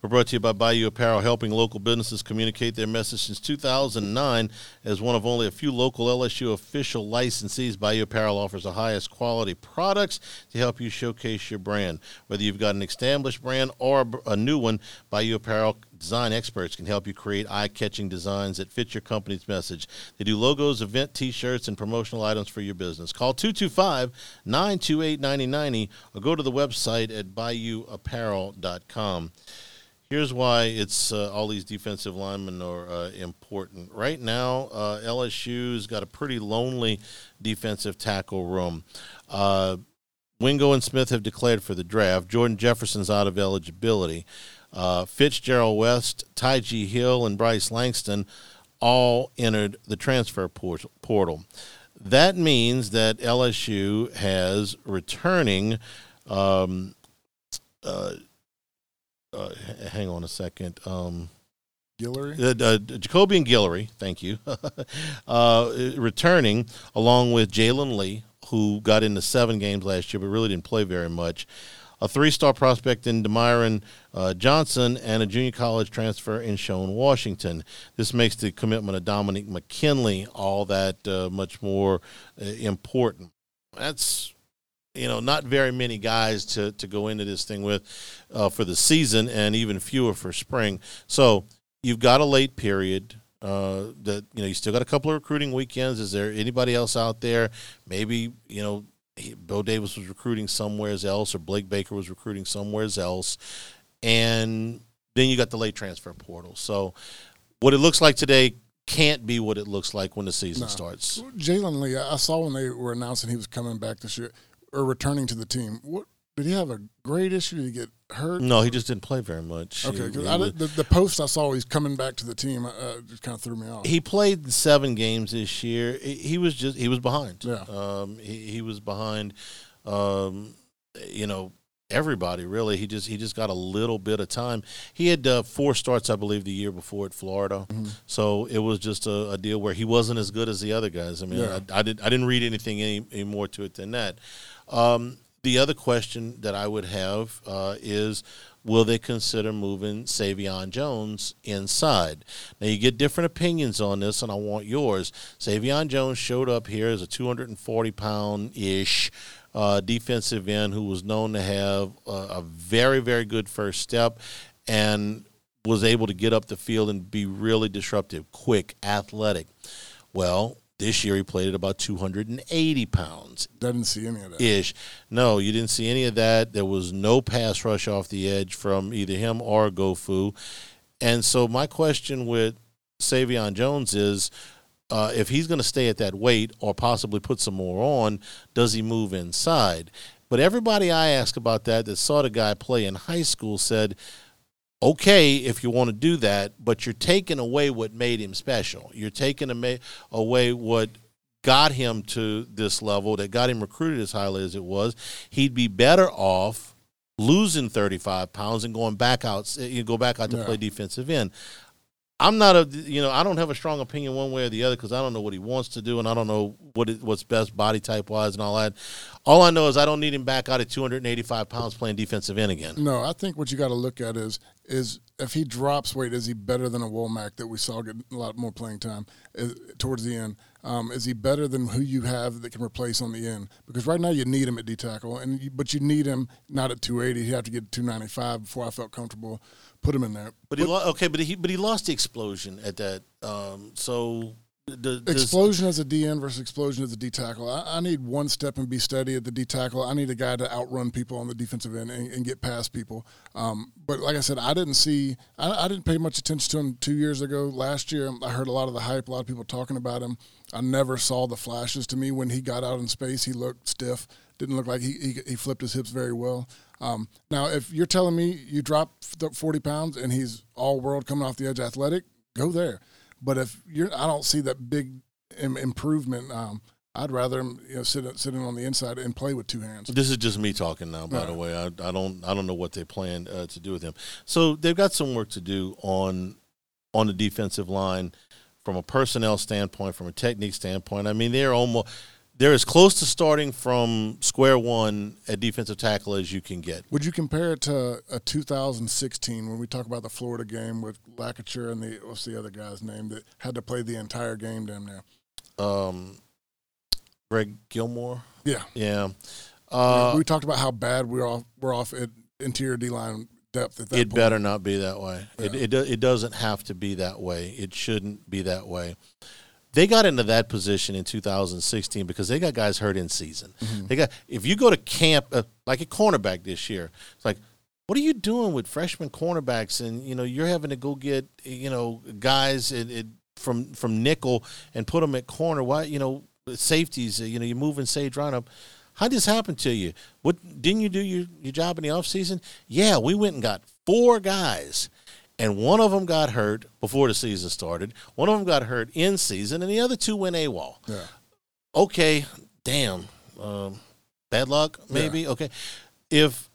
We're brought to you by Bayou Apparel, helping local businesses communicate their message since 2009. As one of only a few local LSU official licensees, Bayou Apparel offers the highest quality products to help you showcase your brand. Whether you've got an established brand or a new one, Bayou Apparel design experts can help you create eye-catching designs that fit your company's message. They do logos, event T-shirts, and promotional items for your business. Call 225-928-9090 or go to the website at bayouapparel.com. Here's why it's uh, all these defensive linemen are uh, important. Right now, uh, LSU's got a pretty lonely defensive tackle room. Uh, Wingo and Smith have declared for the draft. Jordan Jefferson's out of eligibility. Uh, Fitzgerald West, Ty G. Hill, and Bryce Langston all entered the transfer portal. That means that LSU has returning. Um, uh, hang on a second. Um, Guillory. uh, uh, Jacobian Guillory, thank you, uh, returning along with Jalen Lee, who got into seven games last year but really didn't play very much. A three-star prospect in Demiron uh, Johnson and a junior college transfer in Shone Washington. This makes the commitment of Dominick McKinley all that uh, much more uh, important. That's you know, not very many guys to, to go into this thing with uh, for the season, and even fewer for spring. So you've got a late period. Uh, that you know, you still got a couple of recruiting weekends. Is there anybody else out there? Maybe you know, Bo Davis was recruiting somewhere else, or Blake Baker was recruiting somewhere else, and Then you got the late transfer portal. So what it looks like today can't be what it looks like when the season No. starts. Jalen Lee, I saw when they were announcing he was coming back this year or returning to the team. What did he have a great issue? Did he get hurt? No, he just didn't play very much. Okay, He- because he I was- the, the post I saw he's coming back to the team uh, just kind of threw me off. he played seven games this year. He he was just he was behind. Yeah. Um, he, he was behind. Um, you know everybody really. He just he just got a little bit of time. He had uh, four starts, I believe, the year before at Florida. Mm-hmm. So it was just a, a deal where he wasn't as good as the other guys. I mean, Yeah. I, I did I didn't read anything any, any more to it than that. Um, the other question that I would have uh, is will they consider moving Savion Jones inside? Now, you get different opinions on this, and I want yours. Savion Jones showed up here as a 240 pound ish uh, defensive end who was known to have a, a very, very good first step and was able to get up the field and be really disruptive, quick, athletic. Well, this year he played at about 280 pounds didn't see any of that. ish. No, you didn't see any of that. There was no pass rush off the edge from either him or Gofu. And so my question with Savion Jones is uh, if he's going to stay at that weight or possibly put some more on, does he move inside? But everybody I asked about that that saw the guy play in high school said, okay if you want to do that, but you're taking away what made him special. You're taking away what got him to this level, that got him recruited as highly as it was. He'd be better off losing 35 pounds and going back out, you go back out to Yeah. play defensive end. I'm not a, you know, I don't have a strong opinion one way or the other because I don't know what he wants to do and I don't know what it, what's best body type wise and all that. All I know is I don't need him back out at 285 pounds playing defensive end again. No, I think what you got to look at is is if he drops weight, is he better than a Womack that we saw get a lot more playing time is, towards the end? Um, is he better than who you have that can replace on the end? Because right now you need him at D tackle, and you, but you need him not at 280. You have to get 295 before I felt comfortable put him in there. But he lo- okay, but he but he lost the explosion at that. Um, so the, Explosion as a DN versus explosion as a D tackle. I, I need one step and be steady at the D tackle. I need a guy to outrun people on the defensive end and, and get past people. Um, but like I said, I didn't see, I, I didn't pay much attention to him two years ago. Last year, I heard a lot of the hype, a lot of people talking about him. I never saw the flashes. To me, when he got out in space, he looked stiff. Didn't look like he, he, he flipped his hips very well. Um, now, if you're telling me you drop 40 pounds and he's all world coming off the edge athletic, go there. But if you're, I don't see that big Im- improvement. Um, I'd rather him, you know, sit sitting on the inside and play with two hands. This is just me talking now. By the way, I, I don't I don't know what they plan uh, to do with him. So they've got some work to do on on the defensive line from a personnel standpoint, from a technique standpoint. I mean, they're almost they're as close to starting from square one at defensive tackle as you can get. Would you compare it to a 2016 when we talk about the Florida game with LaCouture and the what's the other guy's name that had to play the entire game down there? Um, Greg Gilmore, Yeah, yeah. Uh, we talked about how bad we're off. We're off at interior D line depth at that it point. better not be that way. It, Yeah. it do- it doesn't have to be that way. It shouldn't be that way. They got into that position in 2016 because they got guys hurt in season. Mm-hmm. They got if you go to camp uh, like a cornerback this year, it's like what are you doing with freshman cornerbacks and you know you're having to go get you know guys from from nickel and put them at corner. Why you know safeties? uh, You know you're moving Sage Ryan up. How did this happen to you? What didn't you do your, your job in the offseason? Yeah, we went and got four guys, and one of them got hurt before the season started. One of them got hurt in season, and the other two went AWOL. Yeah. Okay, damn, um, bad luck maybe. Okay, if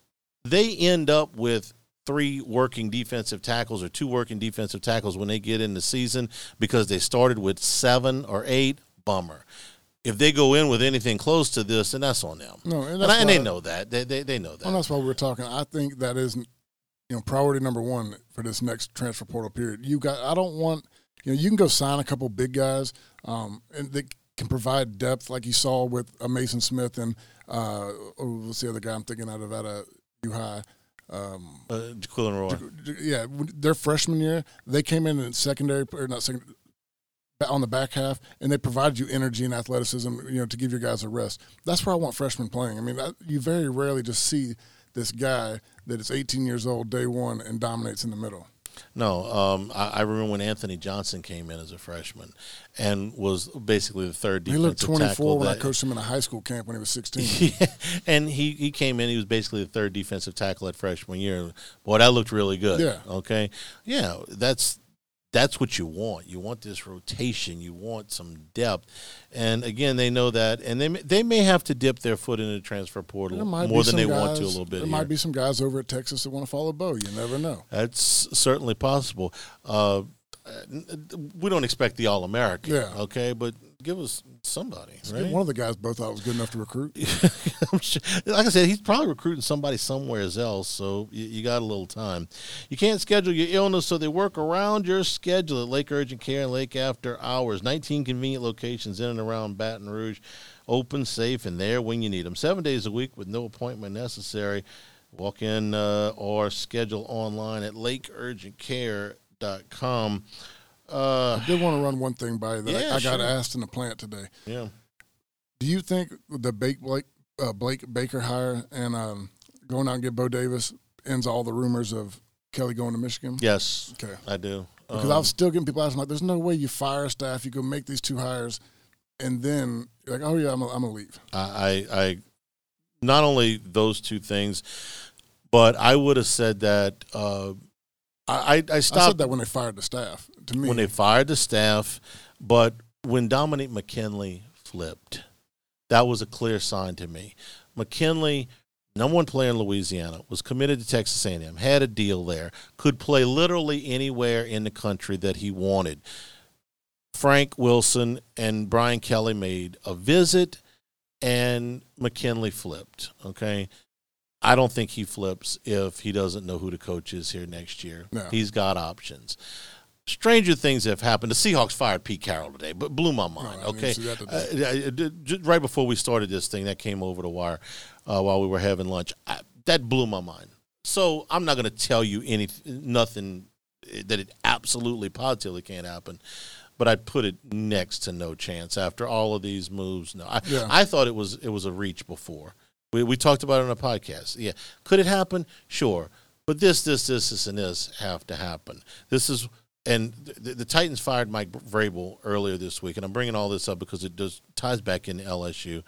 they end up with three working defensive tackles or two working defensive tackles when they get in the season because they started with seven or eight, bummer. If they go in with anything close to this, then that's on them. No, and and, I, and they know that. They, they, they know that. Well, that's why we're talking. I think that is, you know, priority number one for this next transfer portal period. You got. I don't want. You know, you can go sign a couple big guys, um, and that can provide depth, like you saw with uh, Mason Smith and uh, oh, what's the other guy I'm thinking out of out of U High. Um, uh, Jaquelin Roy. yeah, their freshman year, they came in in secondary or not second on the back half, and they provided you energy and athleticism, you know, to give your guys a rest. That's where I want freshmen playing. I mean, that, you very rarely just see this guy that is 18 years old day one and dominates in the middle. No, um, I, I remember when Anthony Johnson came in as a freshman and was basically the third defensive He looked 24 tackle. when I coached him in a high school camp when he was 16. Yeah, and he, he came in. He was basically the third defensive tackle at freshman year. Boy, that looked really good. Yeah. Okay. Yeah, that's that's what you want. You want this rotation. You want some depth. And again, they know that, and they may, they may have to dip their foot in the transfer portal more than they some want to a guys- little bit. There here. might be some guys over at Texas that want to follow Bo. You never know. That's certainly possible. Uh, we don't expect the All American, Yeah. okay, but give us somebody. Right? One of the guys both thought was good enough to recruit. Sure, like I said, he's probably recruiting somebody somewhere else, so you, you got a little time. You can't schedule your illness, so they work around your schedule at Lake Urgent Care and Lake After Hours. 19 convenient locations in and around Baton Rouge, open, safe, and there when you need them. Seven days a week with no appointment necessary. Walk in uh, or schedule online at lakeurgentcare.com. Uh, I did want to run one thing by you that Yeah, I, I got asked in the plant today. yeah. Do you think the Blake, Blake, uh, Blake Baker hire and um, going out and get Bo Davis ends all the rumors of Kelly going to Michigan? Yes, Okay. I do. Because Um, I was still getting people asking, like, there's no way you fire staff, you go make these two hires, and then like, oh, yeah, I'm going to leave. I, I, I, not only those two things, but I would have said that. Uh, I, I, I I stopped said that when they fired the staff. To me, when they fired the staff, but when Dominick McKinley flipped, that was a clear sign to me. McKinley, number one player in Louisiana, was committed to Texas A&M, had a deal there, could play literally anywhere in the country that he wanted. Frank Wilson and Brian Kelly made a visit, and McKinley flipped. Okay. I don't think he flips if he doesn't know who the coach is here next year. No. He's got options. Stranger things have happened. The Seahawks fired Pete Carroll today, but blew my mind. Okay, Uh, I- I did- just right before we started this thing, that came over the wire uh, while we were having lunch. I, that blew my mind. So I'm not going to tell you any nothing that it absolutely positively can't happen, but I'd put it next to no chance after all of these moves. No, I, Yeah. I thought it was it was a reach before. We we talked about it on a podcast. Yeah, could it happen? Sure, but this this this this and this have to happen. This is. And the, the Titans fired Mike Vrabel earlier this week, and I'm bringing all this up because it does ties back into LSU.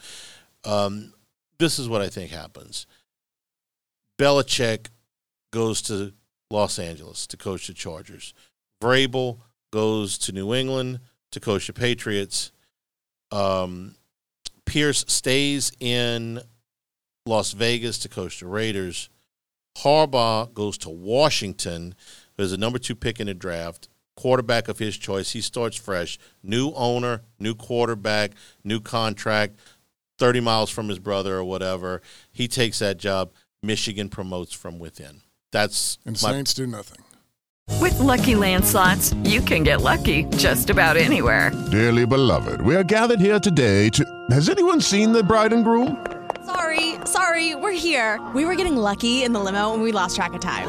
Um, this is what I think happens. Belichick goes to Los Angeles to coach the Chargers. Vrabel goes to New England to coach the Patriots. Um, Pierce stays in Las Vegas to coach the Raiders. Harbaugh goes to Washington. There's a number two pick in the draft. Quarterback of his choice. He starts fresh. New owner, new quarterback, new contract, 30 miles from his brother or whatever. He takes that job. Michigan promotes from within. That's and my Saints do nothing. With Lucky Land slots, you can get lucky just about anywhere. Dearly beloved, we are gathered here today to. Has anyone seen the bride and groom? Sorry, sorry, we're here. We were getting lucky in the limo and we lost track of time.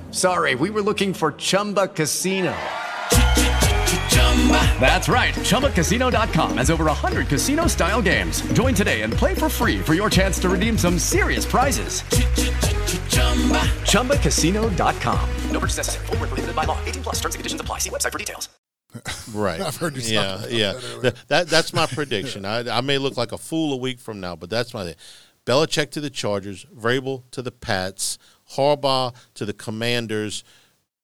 sorry, we were looking for Chumba Casino. That's right. ChumbaCasino.com has over 100 casino style games. Join today and play for free for your chance to redeem some serious prizes. ChumbaCasino.com. No purchase necessary. Void where prohibited by law. 18 plus. Terms and conditions apply. See website for details. Right. I've heard you talk Yeah, yeah. that earlier. That, that that's my prediction. I, I may look like a fool a week from now, but that's my thing. Belichick to the Chargers, Vrabel to the Pats, Harbaugh to the Commanders,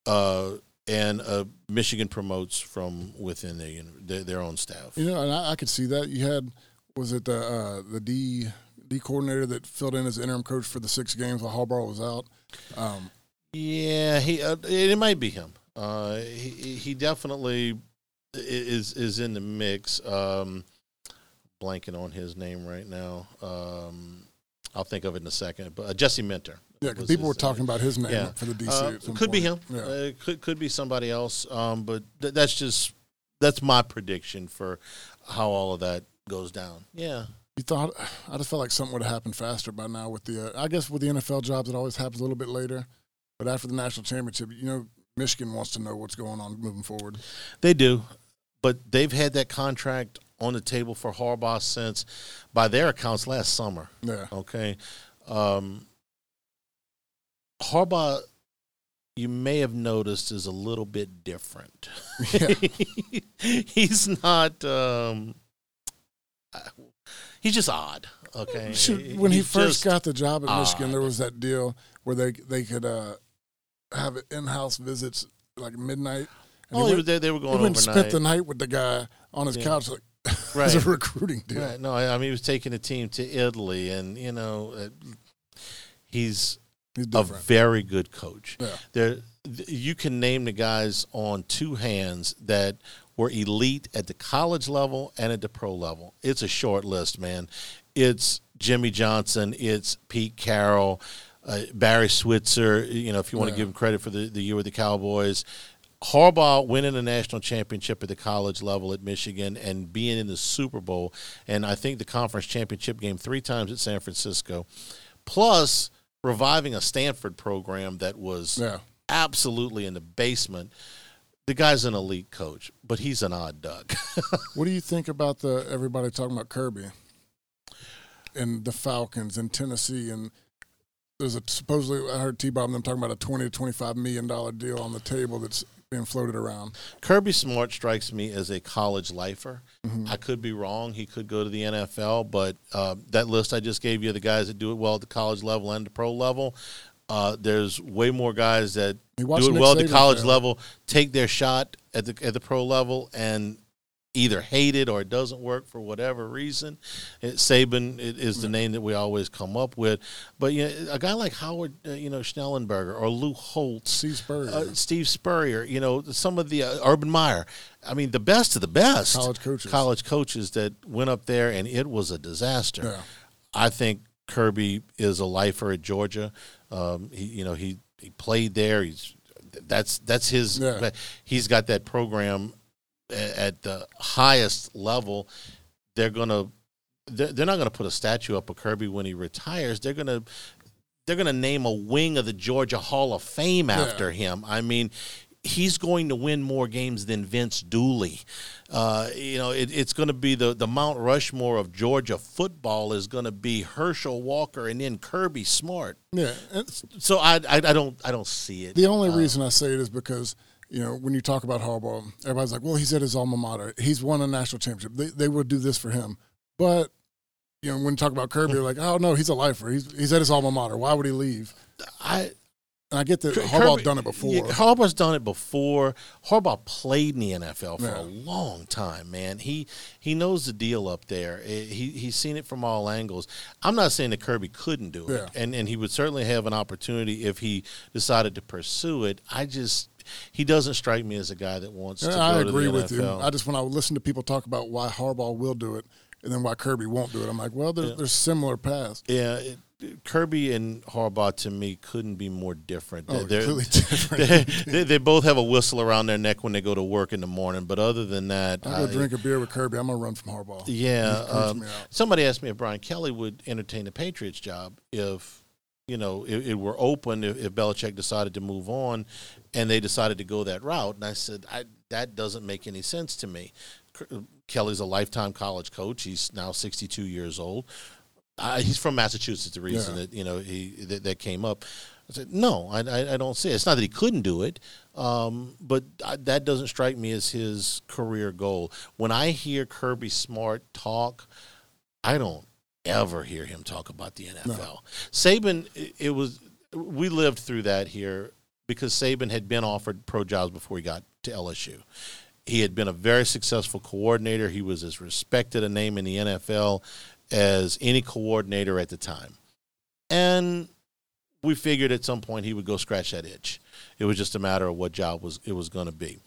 uh, and uh, Michigan promotes from within their, their their own staff. You know, and I, I could see that. You had, was it the uh, the D D coordinator that filled in as interim coach for the six games while Harbaugh was out? Um, Yeah, he uh, it might be him. Uh, he he definitely is is in the mix. Um, blanking on his name right now. Um, I'll think of it in a second. But uh, Jesse Minter, Yeah, because people were talking about his name yeah. for the DC. Uh, could be him. Yeah. Uh, could could be somebody else. Um, but th- that's just that's my prediction for how all of that goes down. Yeah. You thought I just felt like something would have happened faster by now with the. Uh, I guess with the NFL jobs, it always happens a little bit later. But after the national championship, you know, Michigan wants to know what's going on moving forward. They do, but they've had that contract on the table for Harbaugh since, by their accounts, last summer. Yeah. Okay. Um, Harbaugh, you may have noticed, is a little bit different. he's not. Um, he's just odd. Okay. Shoot, when he first got the job at Michigan, there was that deal where they they could uh, have in-house visits like midnight. Oh, he was there- they were going He went and spent the night with the guy on his Yeah. couch, like Right. as a recruiting deal. Right. No, I I mean he was taking a team to Italy, and you know, uh, he's, He's a very good coach. Yeah. There, you can name the guys on two hands that were elite at the college level and at the pro level. It's a short list, man. It's Jimmy Johnson. It's Pete Carroll. Uh, Barry Switzer, you know, if you want to give him credit for the, the year with the Cowboys, Harbaugh winning a national championship at the college level at Michigan and being in the Super Bowl, and I think the conference championship game three times at San Francisco, plus reviving a Stanford program that was Yeah. absolutely in the basement. The guy's an elite coach, but he's an odd duck. What do you think about the everybody talking about Kirby and the Falcons and Tennessee and there's a supposedly I heard T Bob and them talking about a twenty to twenty five million dollar deal on the table that's being floated around. Kirby Smart strikes me as a college lifer. Mm-hmm. I could be wrong. He could go to the NFL, but uh, that list I just gave you, the guys that do it well at the college level and the pro level, uh, there's way more guys that do it Nick well at the college level, take their shot at the at the pro level, and either hate it or it doesn't work for whatever reason. It, Saban is the name that we always come up with, but you know, a guy like Howard, uh, you know, Schnellenberger or Lou Holtz, Steve Spurrier. uh, Steve Spurrier, you know, some of the uh, Urban Meyer. I mean, the best of the best College coaches. college coaches that went up there, and it was a disaster. Yeah. I think Kirby is a lifer at Georgia. Um, he, you know, he he played there. He's that's that's his. Yeah. He's got that program at the highest level. They're gonna. They're, they're not going to put a statue up of Kirby when he retires. They're going to they're going to name a wing of the Georgia Hall of Fame after him. I mean, he's going to win more games than Vince Dooley. Uh, you know, it, it's going to be the, the Mount Rushmore of Georgia football is going to be Herschel Walker and then Kirby Smart. Yeah. So I, I, I don't I don't see it. the only Uh, reason I say it is because, you know, when you talk about Harbaugh, everybody's like, well, he's at his alma mater. He's won a national championship. They, they will do this for him. But, you know, when you talk about Kirby, you're like, oh, no, he's a lifer. He's, he's at his alma mater. Why would he leave? I And I get that Kirby- Harbaugh's done it before. Yeah, Harbaugh's done it before. Harbaugh played in the NFL for Yeah. a long time, man. He he knows the deal up there. Eh, He he's seen it from all angles. I'm not saying that Kirby couldn't do it, Yeah. and and he would certainly have an opportunity if he decided to pursue it. I just he doesn't strike me as a guy that wants to. Yeah, go I to agree the with you. I just when I listen to people talk about why Harbaugh will do it and then why Kirby won't do it, I'm like, well, there's, there's similar paths. Yeah, it, Kirby and Harbaugh to me couldn't be more different. Oh, They're- completely different. They, they, both have a whistle around their neck when they go to work in the morning, but other than that, I go I- drink a beer with Kirby. I'm gonna run from Harbaugh. Yeah. Um, somebody asked me if Brian Kelly would entertain the Patriots job if, you know, it, it were open, if, if Belichick decided to move on and they decided to go that route. And I said, I, that doesn't make any sense to me. Kelly's a lifetime college coach. He's now 62 years old. Uh, he's from Massachusetts. The reason Yeah. that you know he that, that came up, I said no, I, I, I don't see it. It's not that he couldn't do it, um, but I, that doesn't strike me as his career goal. When I hear Kirby Smart talk, I don't ever hear him talk about the NFL. Saban, it, it was we lived through that here because Saban had been offered pro jobs before he got to LSU. He had been a very successful coordinator. He was as respected a name in the NFL as any coordinator at the time. And we figured at some point he would go scratch that itch. It was just a matter of what job was it was going to be.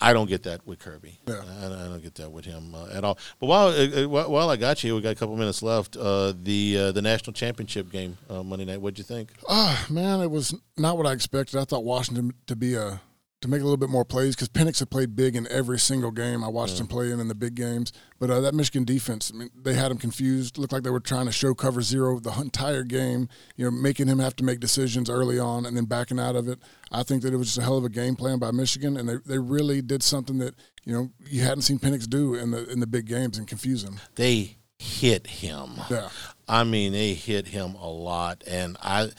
I don't get that with Kirby. Yeah. I, I don't get that with him uh, at all. But while uh, uh, while while I got you, we got a couple minutes left. Uh, the uh, the national championship game uh, Monday night. What'd you think? Ah, man, it was not what I expected. I thought Washington to be a to make a little bit more plays because Penix had played big in every single game. I watched Yeah. him play in in the big games, but uh, that Michigan defense, I mean, they had him confused. Looked like they were trying to show cover zero the entire game. You know, making him have to make decisions early on and then backing out of it. I think that it was just a hell of a game plan by Michigan, and they, they really did something that you know you hadn't seen Penix do in the in the big games and confuse him. They hit him. Yeah. I mean, they hit him a lot, and I.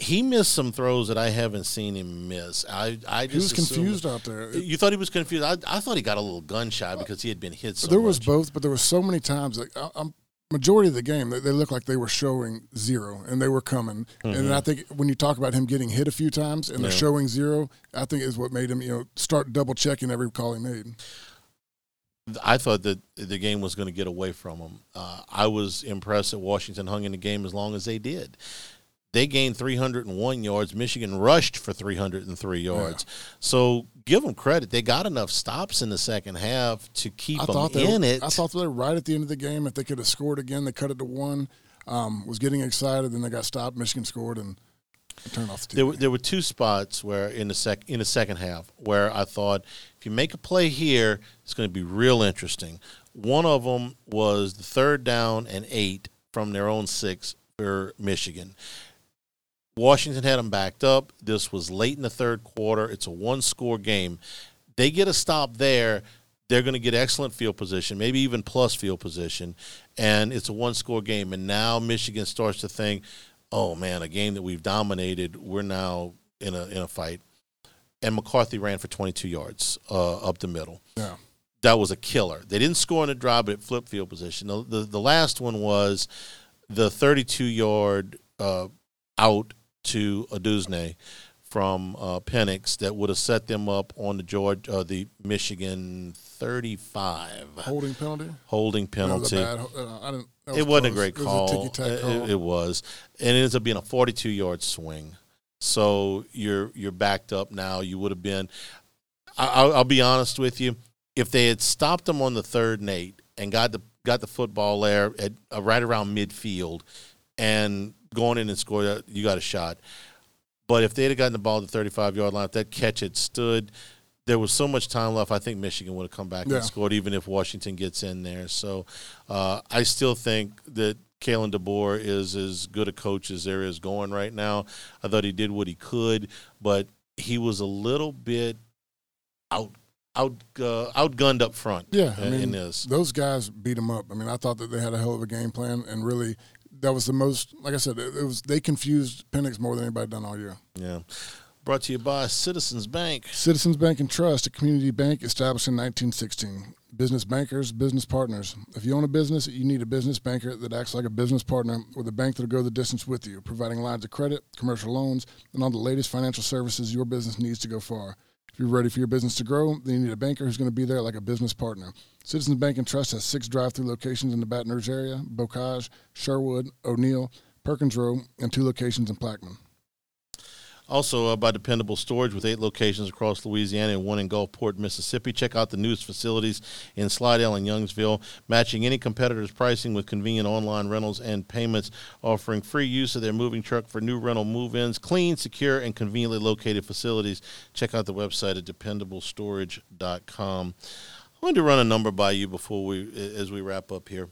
He missed some throws that I haven't seen him miss. I, I just He was confused out there. You thought he was confused. I, I thought he got a little gun shy because he had been hit so there was much. both, but there was so many times. Like I, I'm majority of the game, they, they looked like they were showing zero and they were coming. And Mhm. I think when you talk about him getting hit a few times and they're showing zero, I think is what made him you know start double checking every call he made. I thought that the game was going to get away from them. Uh, I was impressed that Washington hung in the game as long as they did. They gained 301 yards. Michigan rushed for 303 yards. So give them credit. They got enough stops in the second half to keep I them they in it. I thought they were right at the end of the game. If they could have scored again, they cut it to one. Um, was getting excited, then they got stopped. Michigan scored and turned off the TV. There were, there were two spots where in the sec in the second half where I thought if you make a play here, it's going to be real interesting. One of them was the third down and eight from their own six for Michigan. Washington had them backed up. This was late in the third quarter. It's a one score game. They get a stop there. They're going to get excellent field position, maybe even plus field position, and it's a one score game. And now Michigan starts to think, oh man, a game that we've dominated, we're now in a in a fight. And McCarthy ran for 22 yards uh, up the middle. Yeah. That was a killer. They didn't score on a drive, but it flipped field position. The, the, the last one was the 32 yard uh, out to Odunze from uh, Penix that would have set them up on the George uh, the Michigan 35 holding penalty. holding was penalty. bad- uh, I didn't- was it wasn't a close. great It was a call. It- call. Was, and it ends up being a 42 yard swing. So you're you're backed up now. You would have been. I, I'll, I'll be honest with you. If they had stopped them on the third and eight and got the got the football there at uh, right around midfield and going in and scored, you got a shot. But if they'd have gotten the ball at the 35 yard line, if that catch had stood, there was so much time left. I think Michigan would have come back Yeah. and scored, even if Washington gets in there. So uh, I still think that Kalen DeBoer is as good a coach as there is going right now. I thought he did what he could, but he was a little bit out out uh, outgunned up front. Yeah, I mean, in this. those guys beat them up. I mean, I thought that they had a hell of a game plan, and really, that was the most. Like I said, it, it was they confused Penix more than anybody done all year. Yeah. Brought to you by Citizens Bank. Citizens Bank and Trust, a community bank established in 1916. Business bankers, business partners. If you own a business, you need a business banker that acts like a business partner with a bank that'll go the distance with you, providing lines of credit, commercial loans, and all the latest financial services your business needs to go far. If you're ready for your business to grow, then you need a banker who's going to be there like a business partner. Citizens Bank and Trust has six drive-through locations in the Baton Rouge area: Bocage, Sherwood, O'Neill, Perkins Row, and two locations in Plaquemine. Also uh, by Dependable Storage with eight locations across Louisiana and one in Gulfport, Mississippi. Check out the newest facilities in Slidell and Youngsville, matching any competitor's pricing with convenient online rentals and payments, offering free use of their moving truck for new rental move-ins, clean, secure, and conveniently located facilities. Check out the website at dependablestorage.com. I wanted to run a number by you before we, as we wrap up here,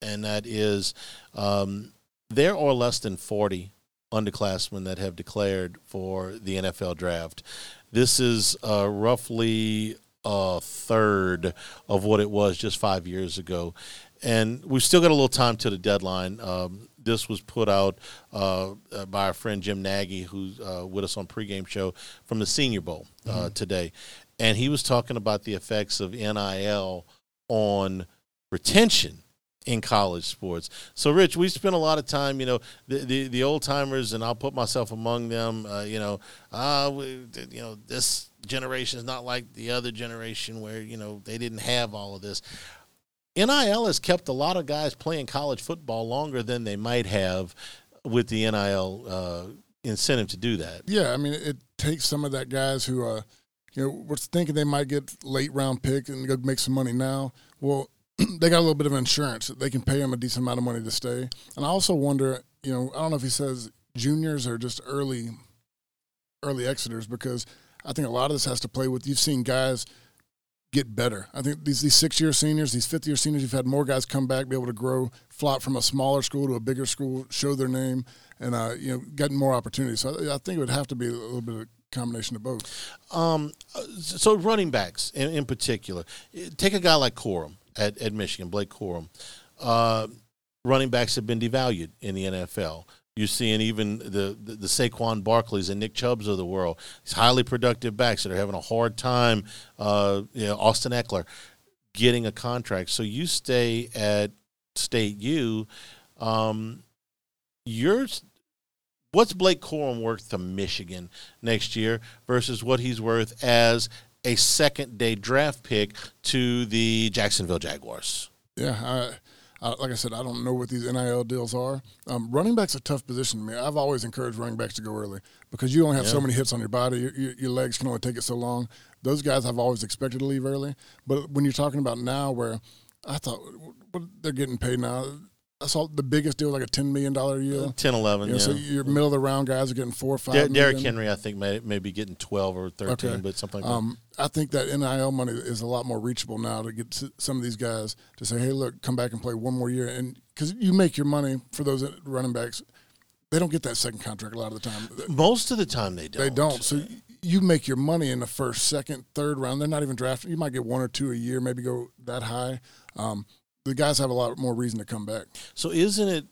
and that is um, there are less than 40 underclassmen that have declared for the NFL draft. This is uh, roughly a third of what it was just five years ago. And we've still got a little time to the deadline. Um, this was put out uh, uh, by our friend Jim Nagy, who's uh, with us on pregame show from the Senior Bowl uh, today. And he was talking about the effects of NIL on retention in college sports. So, Rich, we spent a lot of time, you know, the the, the old timers, and I'll put myself among them. Uh, you know, uh, we, you know, this generation is not like the other generation where you know they didn't have all of this. NIL has kept a lot of guys playing college football longer than they might have with the NIL uh, incentive to do that. Yeah, I mean, it takes some of that guys who, uh, you know, we're thinking they might get late round pick and go make some money now. Well, they got a little bit of insurance. That they can pay him a decent amount of money to stay. And I also wonder, you know, I don't know if he says juniors or just early, early exiters because I think a lot of this has to play with you've seen guys get better. I think these these six year seniors, these fifth year seniors, you've had more guys come back, be able to grow, flop from a smaller school to a bigger school, show their name, and uh, you know, getting more opportunities. So I, I think it would have to be a little bit of a combination of both. Um, so running backs in, in, particular, take a guy like Corum at, at Michigan, Blake Corum. Uh, running backs have been devalued in the NFL. You're seeing even the, the, the Saquon Barkleys and Nick Chubbs of the world. These highly productive backs that are having a hard time. Uh, you know, Austin Ekeler, getting a contract. So you stay at State U. Um, you're what's Blake Corum worth to Michigan next year versus what he's worth as a second day draft pick to the Jacksonville Jaguars? Yeah, I, uh, like I said, I don't know what these NIL deals are. Um, running back's a tough position to me. I've always encouraged running backs to go early because you only have yeah. so many hits on your body. Your, your, your, legs can only take it so long. Those guys I've always expected to leave early. But when you're talking about now, where I thought they're getting paid now, I saw the biggest deal like a ten million dollar deal. 10, 11, you know, yeah. So your middle of the round guys are getting four or five. Der- Derrick Henry, I think, may, may be getting twelve or thirteen, okay. but something like um, I think that NIL money is a lot more reachable now to get some of these guys to say, "Hey, look, come back and play one more year," and because you make your money for those running backs, they don't get that second contract a lot of the time. Most of the time, they don't. They don't. So you make your money in the first, second, third round. They're not even drafting. You might get one or two a year, maybe go that high. Um, the guys have a lot more reason to come back. So isn't it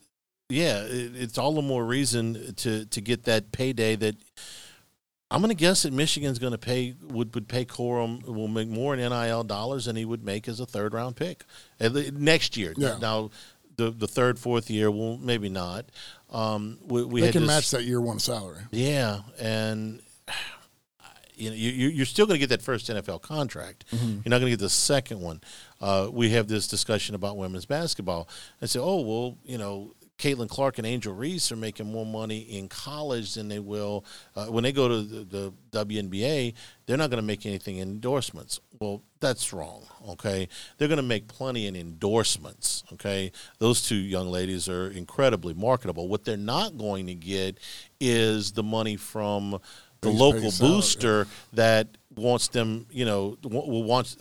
yeah, it, it's all the more reason to to get that payday that I'm going to guess that Michigan's going to pay would would pay Corum will make more in NIL dollars than he would make as a third round pick next year. Yeah. Now, the the third fourth year, well, maybe not. Um, we, we they can this, match that year one salary. Yeah, and you know, you, you're still going to get that first NFL contract. Mm-hmm. You're not going to get the second one. Uh, we have this discussion about women's basketball and say, oh well, you know, Caitlin Clark and Angel Reese are making more money in college than they will uh, when they go to the, the WNBA. They're not going to make anything in endorsements. Well, that's wrong. Okay, they're going to make plenty in endorsements. Okay, those two young ladies are incredibly marketable. What they're not going to get is the money from the local booster out, yeah. that wants them, you know, wants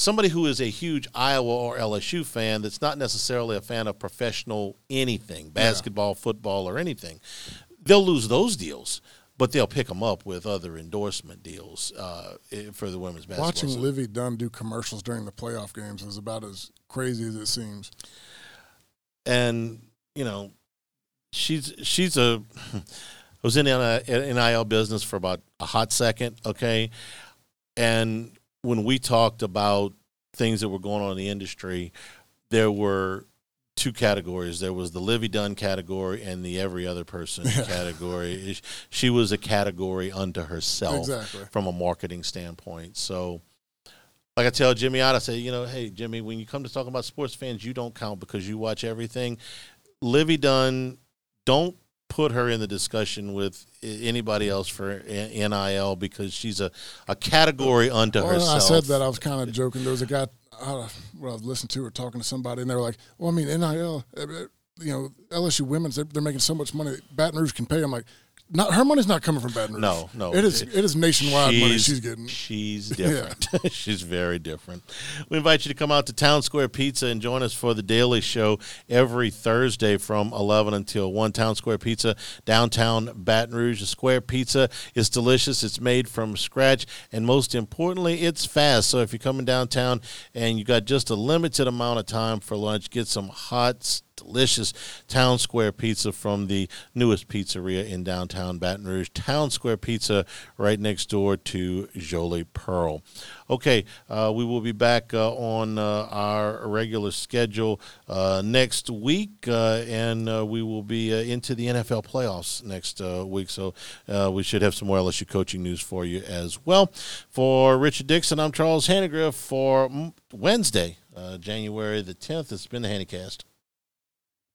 somebody who is a huge Iowa or LSU fan that's not necessarily a fan of professional anything, basketball, yeah. football, or anything. They'll lose those deals, but they'll pick them up with other endorsement deals uh, for the women's basketball. Watching Livvy Dunne do commercials during the playoff games is about as crazy as it seems. And you know, she's she's a I was in an NIL business for about a hot second, okay? And when we talked about things that were going on in the industry, there were two categories. There was the Livvy Dunne category and the every other person category. She was a category unto herself exactly. from a marketing standpoint. So, like I tell Jimmy out, I say, you know, hey, Jimmy, when you come to talk about sports fans, you don't count because you watch everything. Livvy Dunne, don't put her in the discussion with anybody else for NIL because she's a, a category unto well, herself. I said that I was kind of joking. There was a guy uh, well, I was listening to or talking to somebody, and they were like, "Well, I mean, NIL, uh, you know, LSU women's they're, they're making so much money. Baton Rouge can pay." I'm like, not her money's not coming from Baton Rouge. No, no, it is. It is nationwide money she's getting. She's different. Yeah. she's very different. We invite you to come out to Town Square Pizza and join us for the Daily Show every Thursday from 11 until 1. Town Square Pizza, downtown Baton Rouge. The Square Pizza is delicious. It's made from scratch, and most importantly, it's fast. So if you're coming downtown and you got just a limited amount of time for lunch, get some hot delicious Town Square pizza from the newest pizzeria in downtown Baton Rouge. Town Square Pizza right next door to Jolie Pearl. Okay, uh, we will be back uh, on uh, our regular schedule uh, next week, uh, and uh, we will be into the NFL playoffs next week. So we should have some more LSU coaching news for you as well. For Richard Dickson, I'm Charles Hanagriff for Wednesday, January the 10th. It's been the Handycast.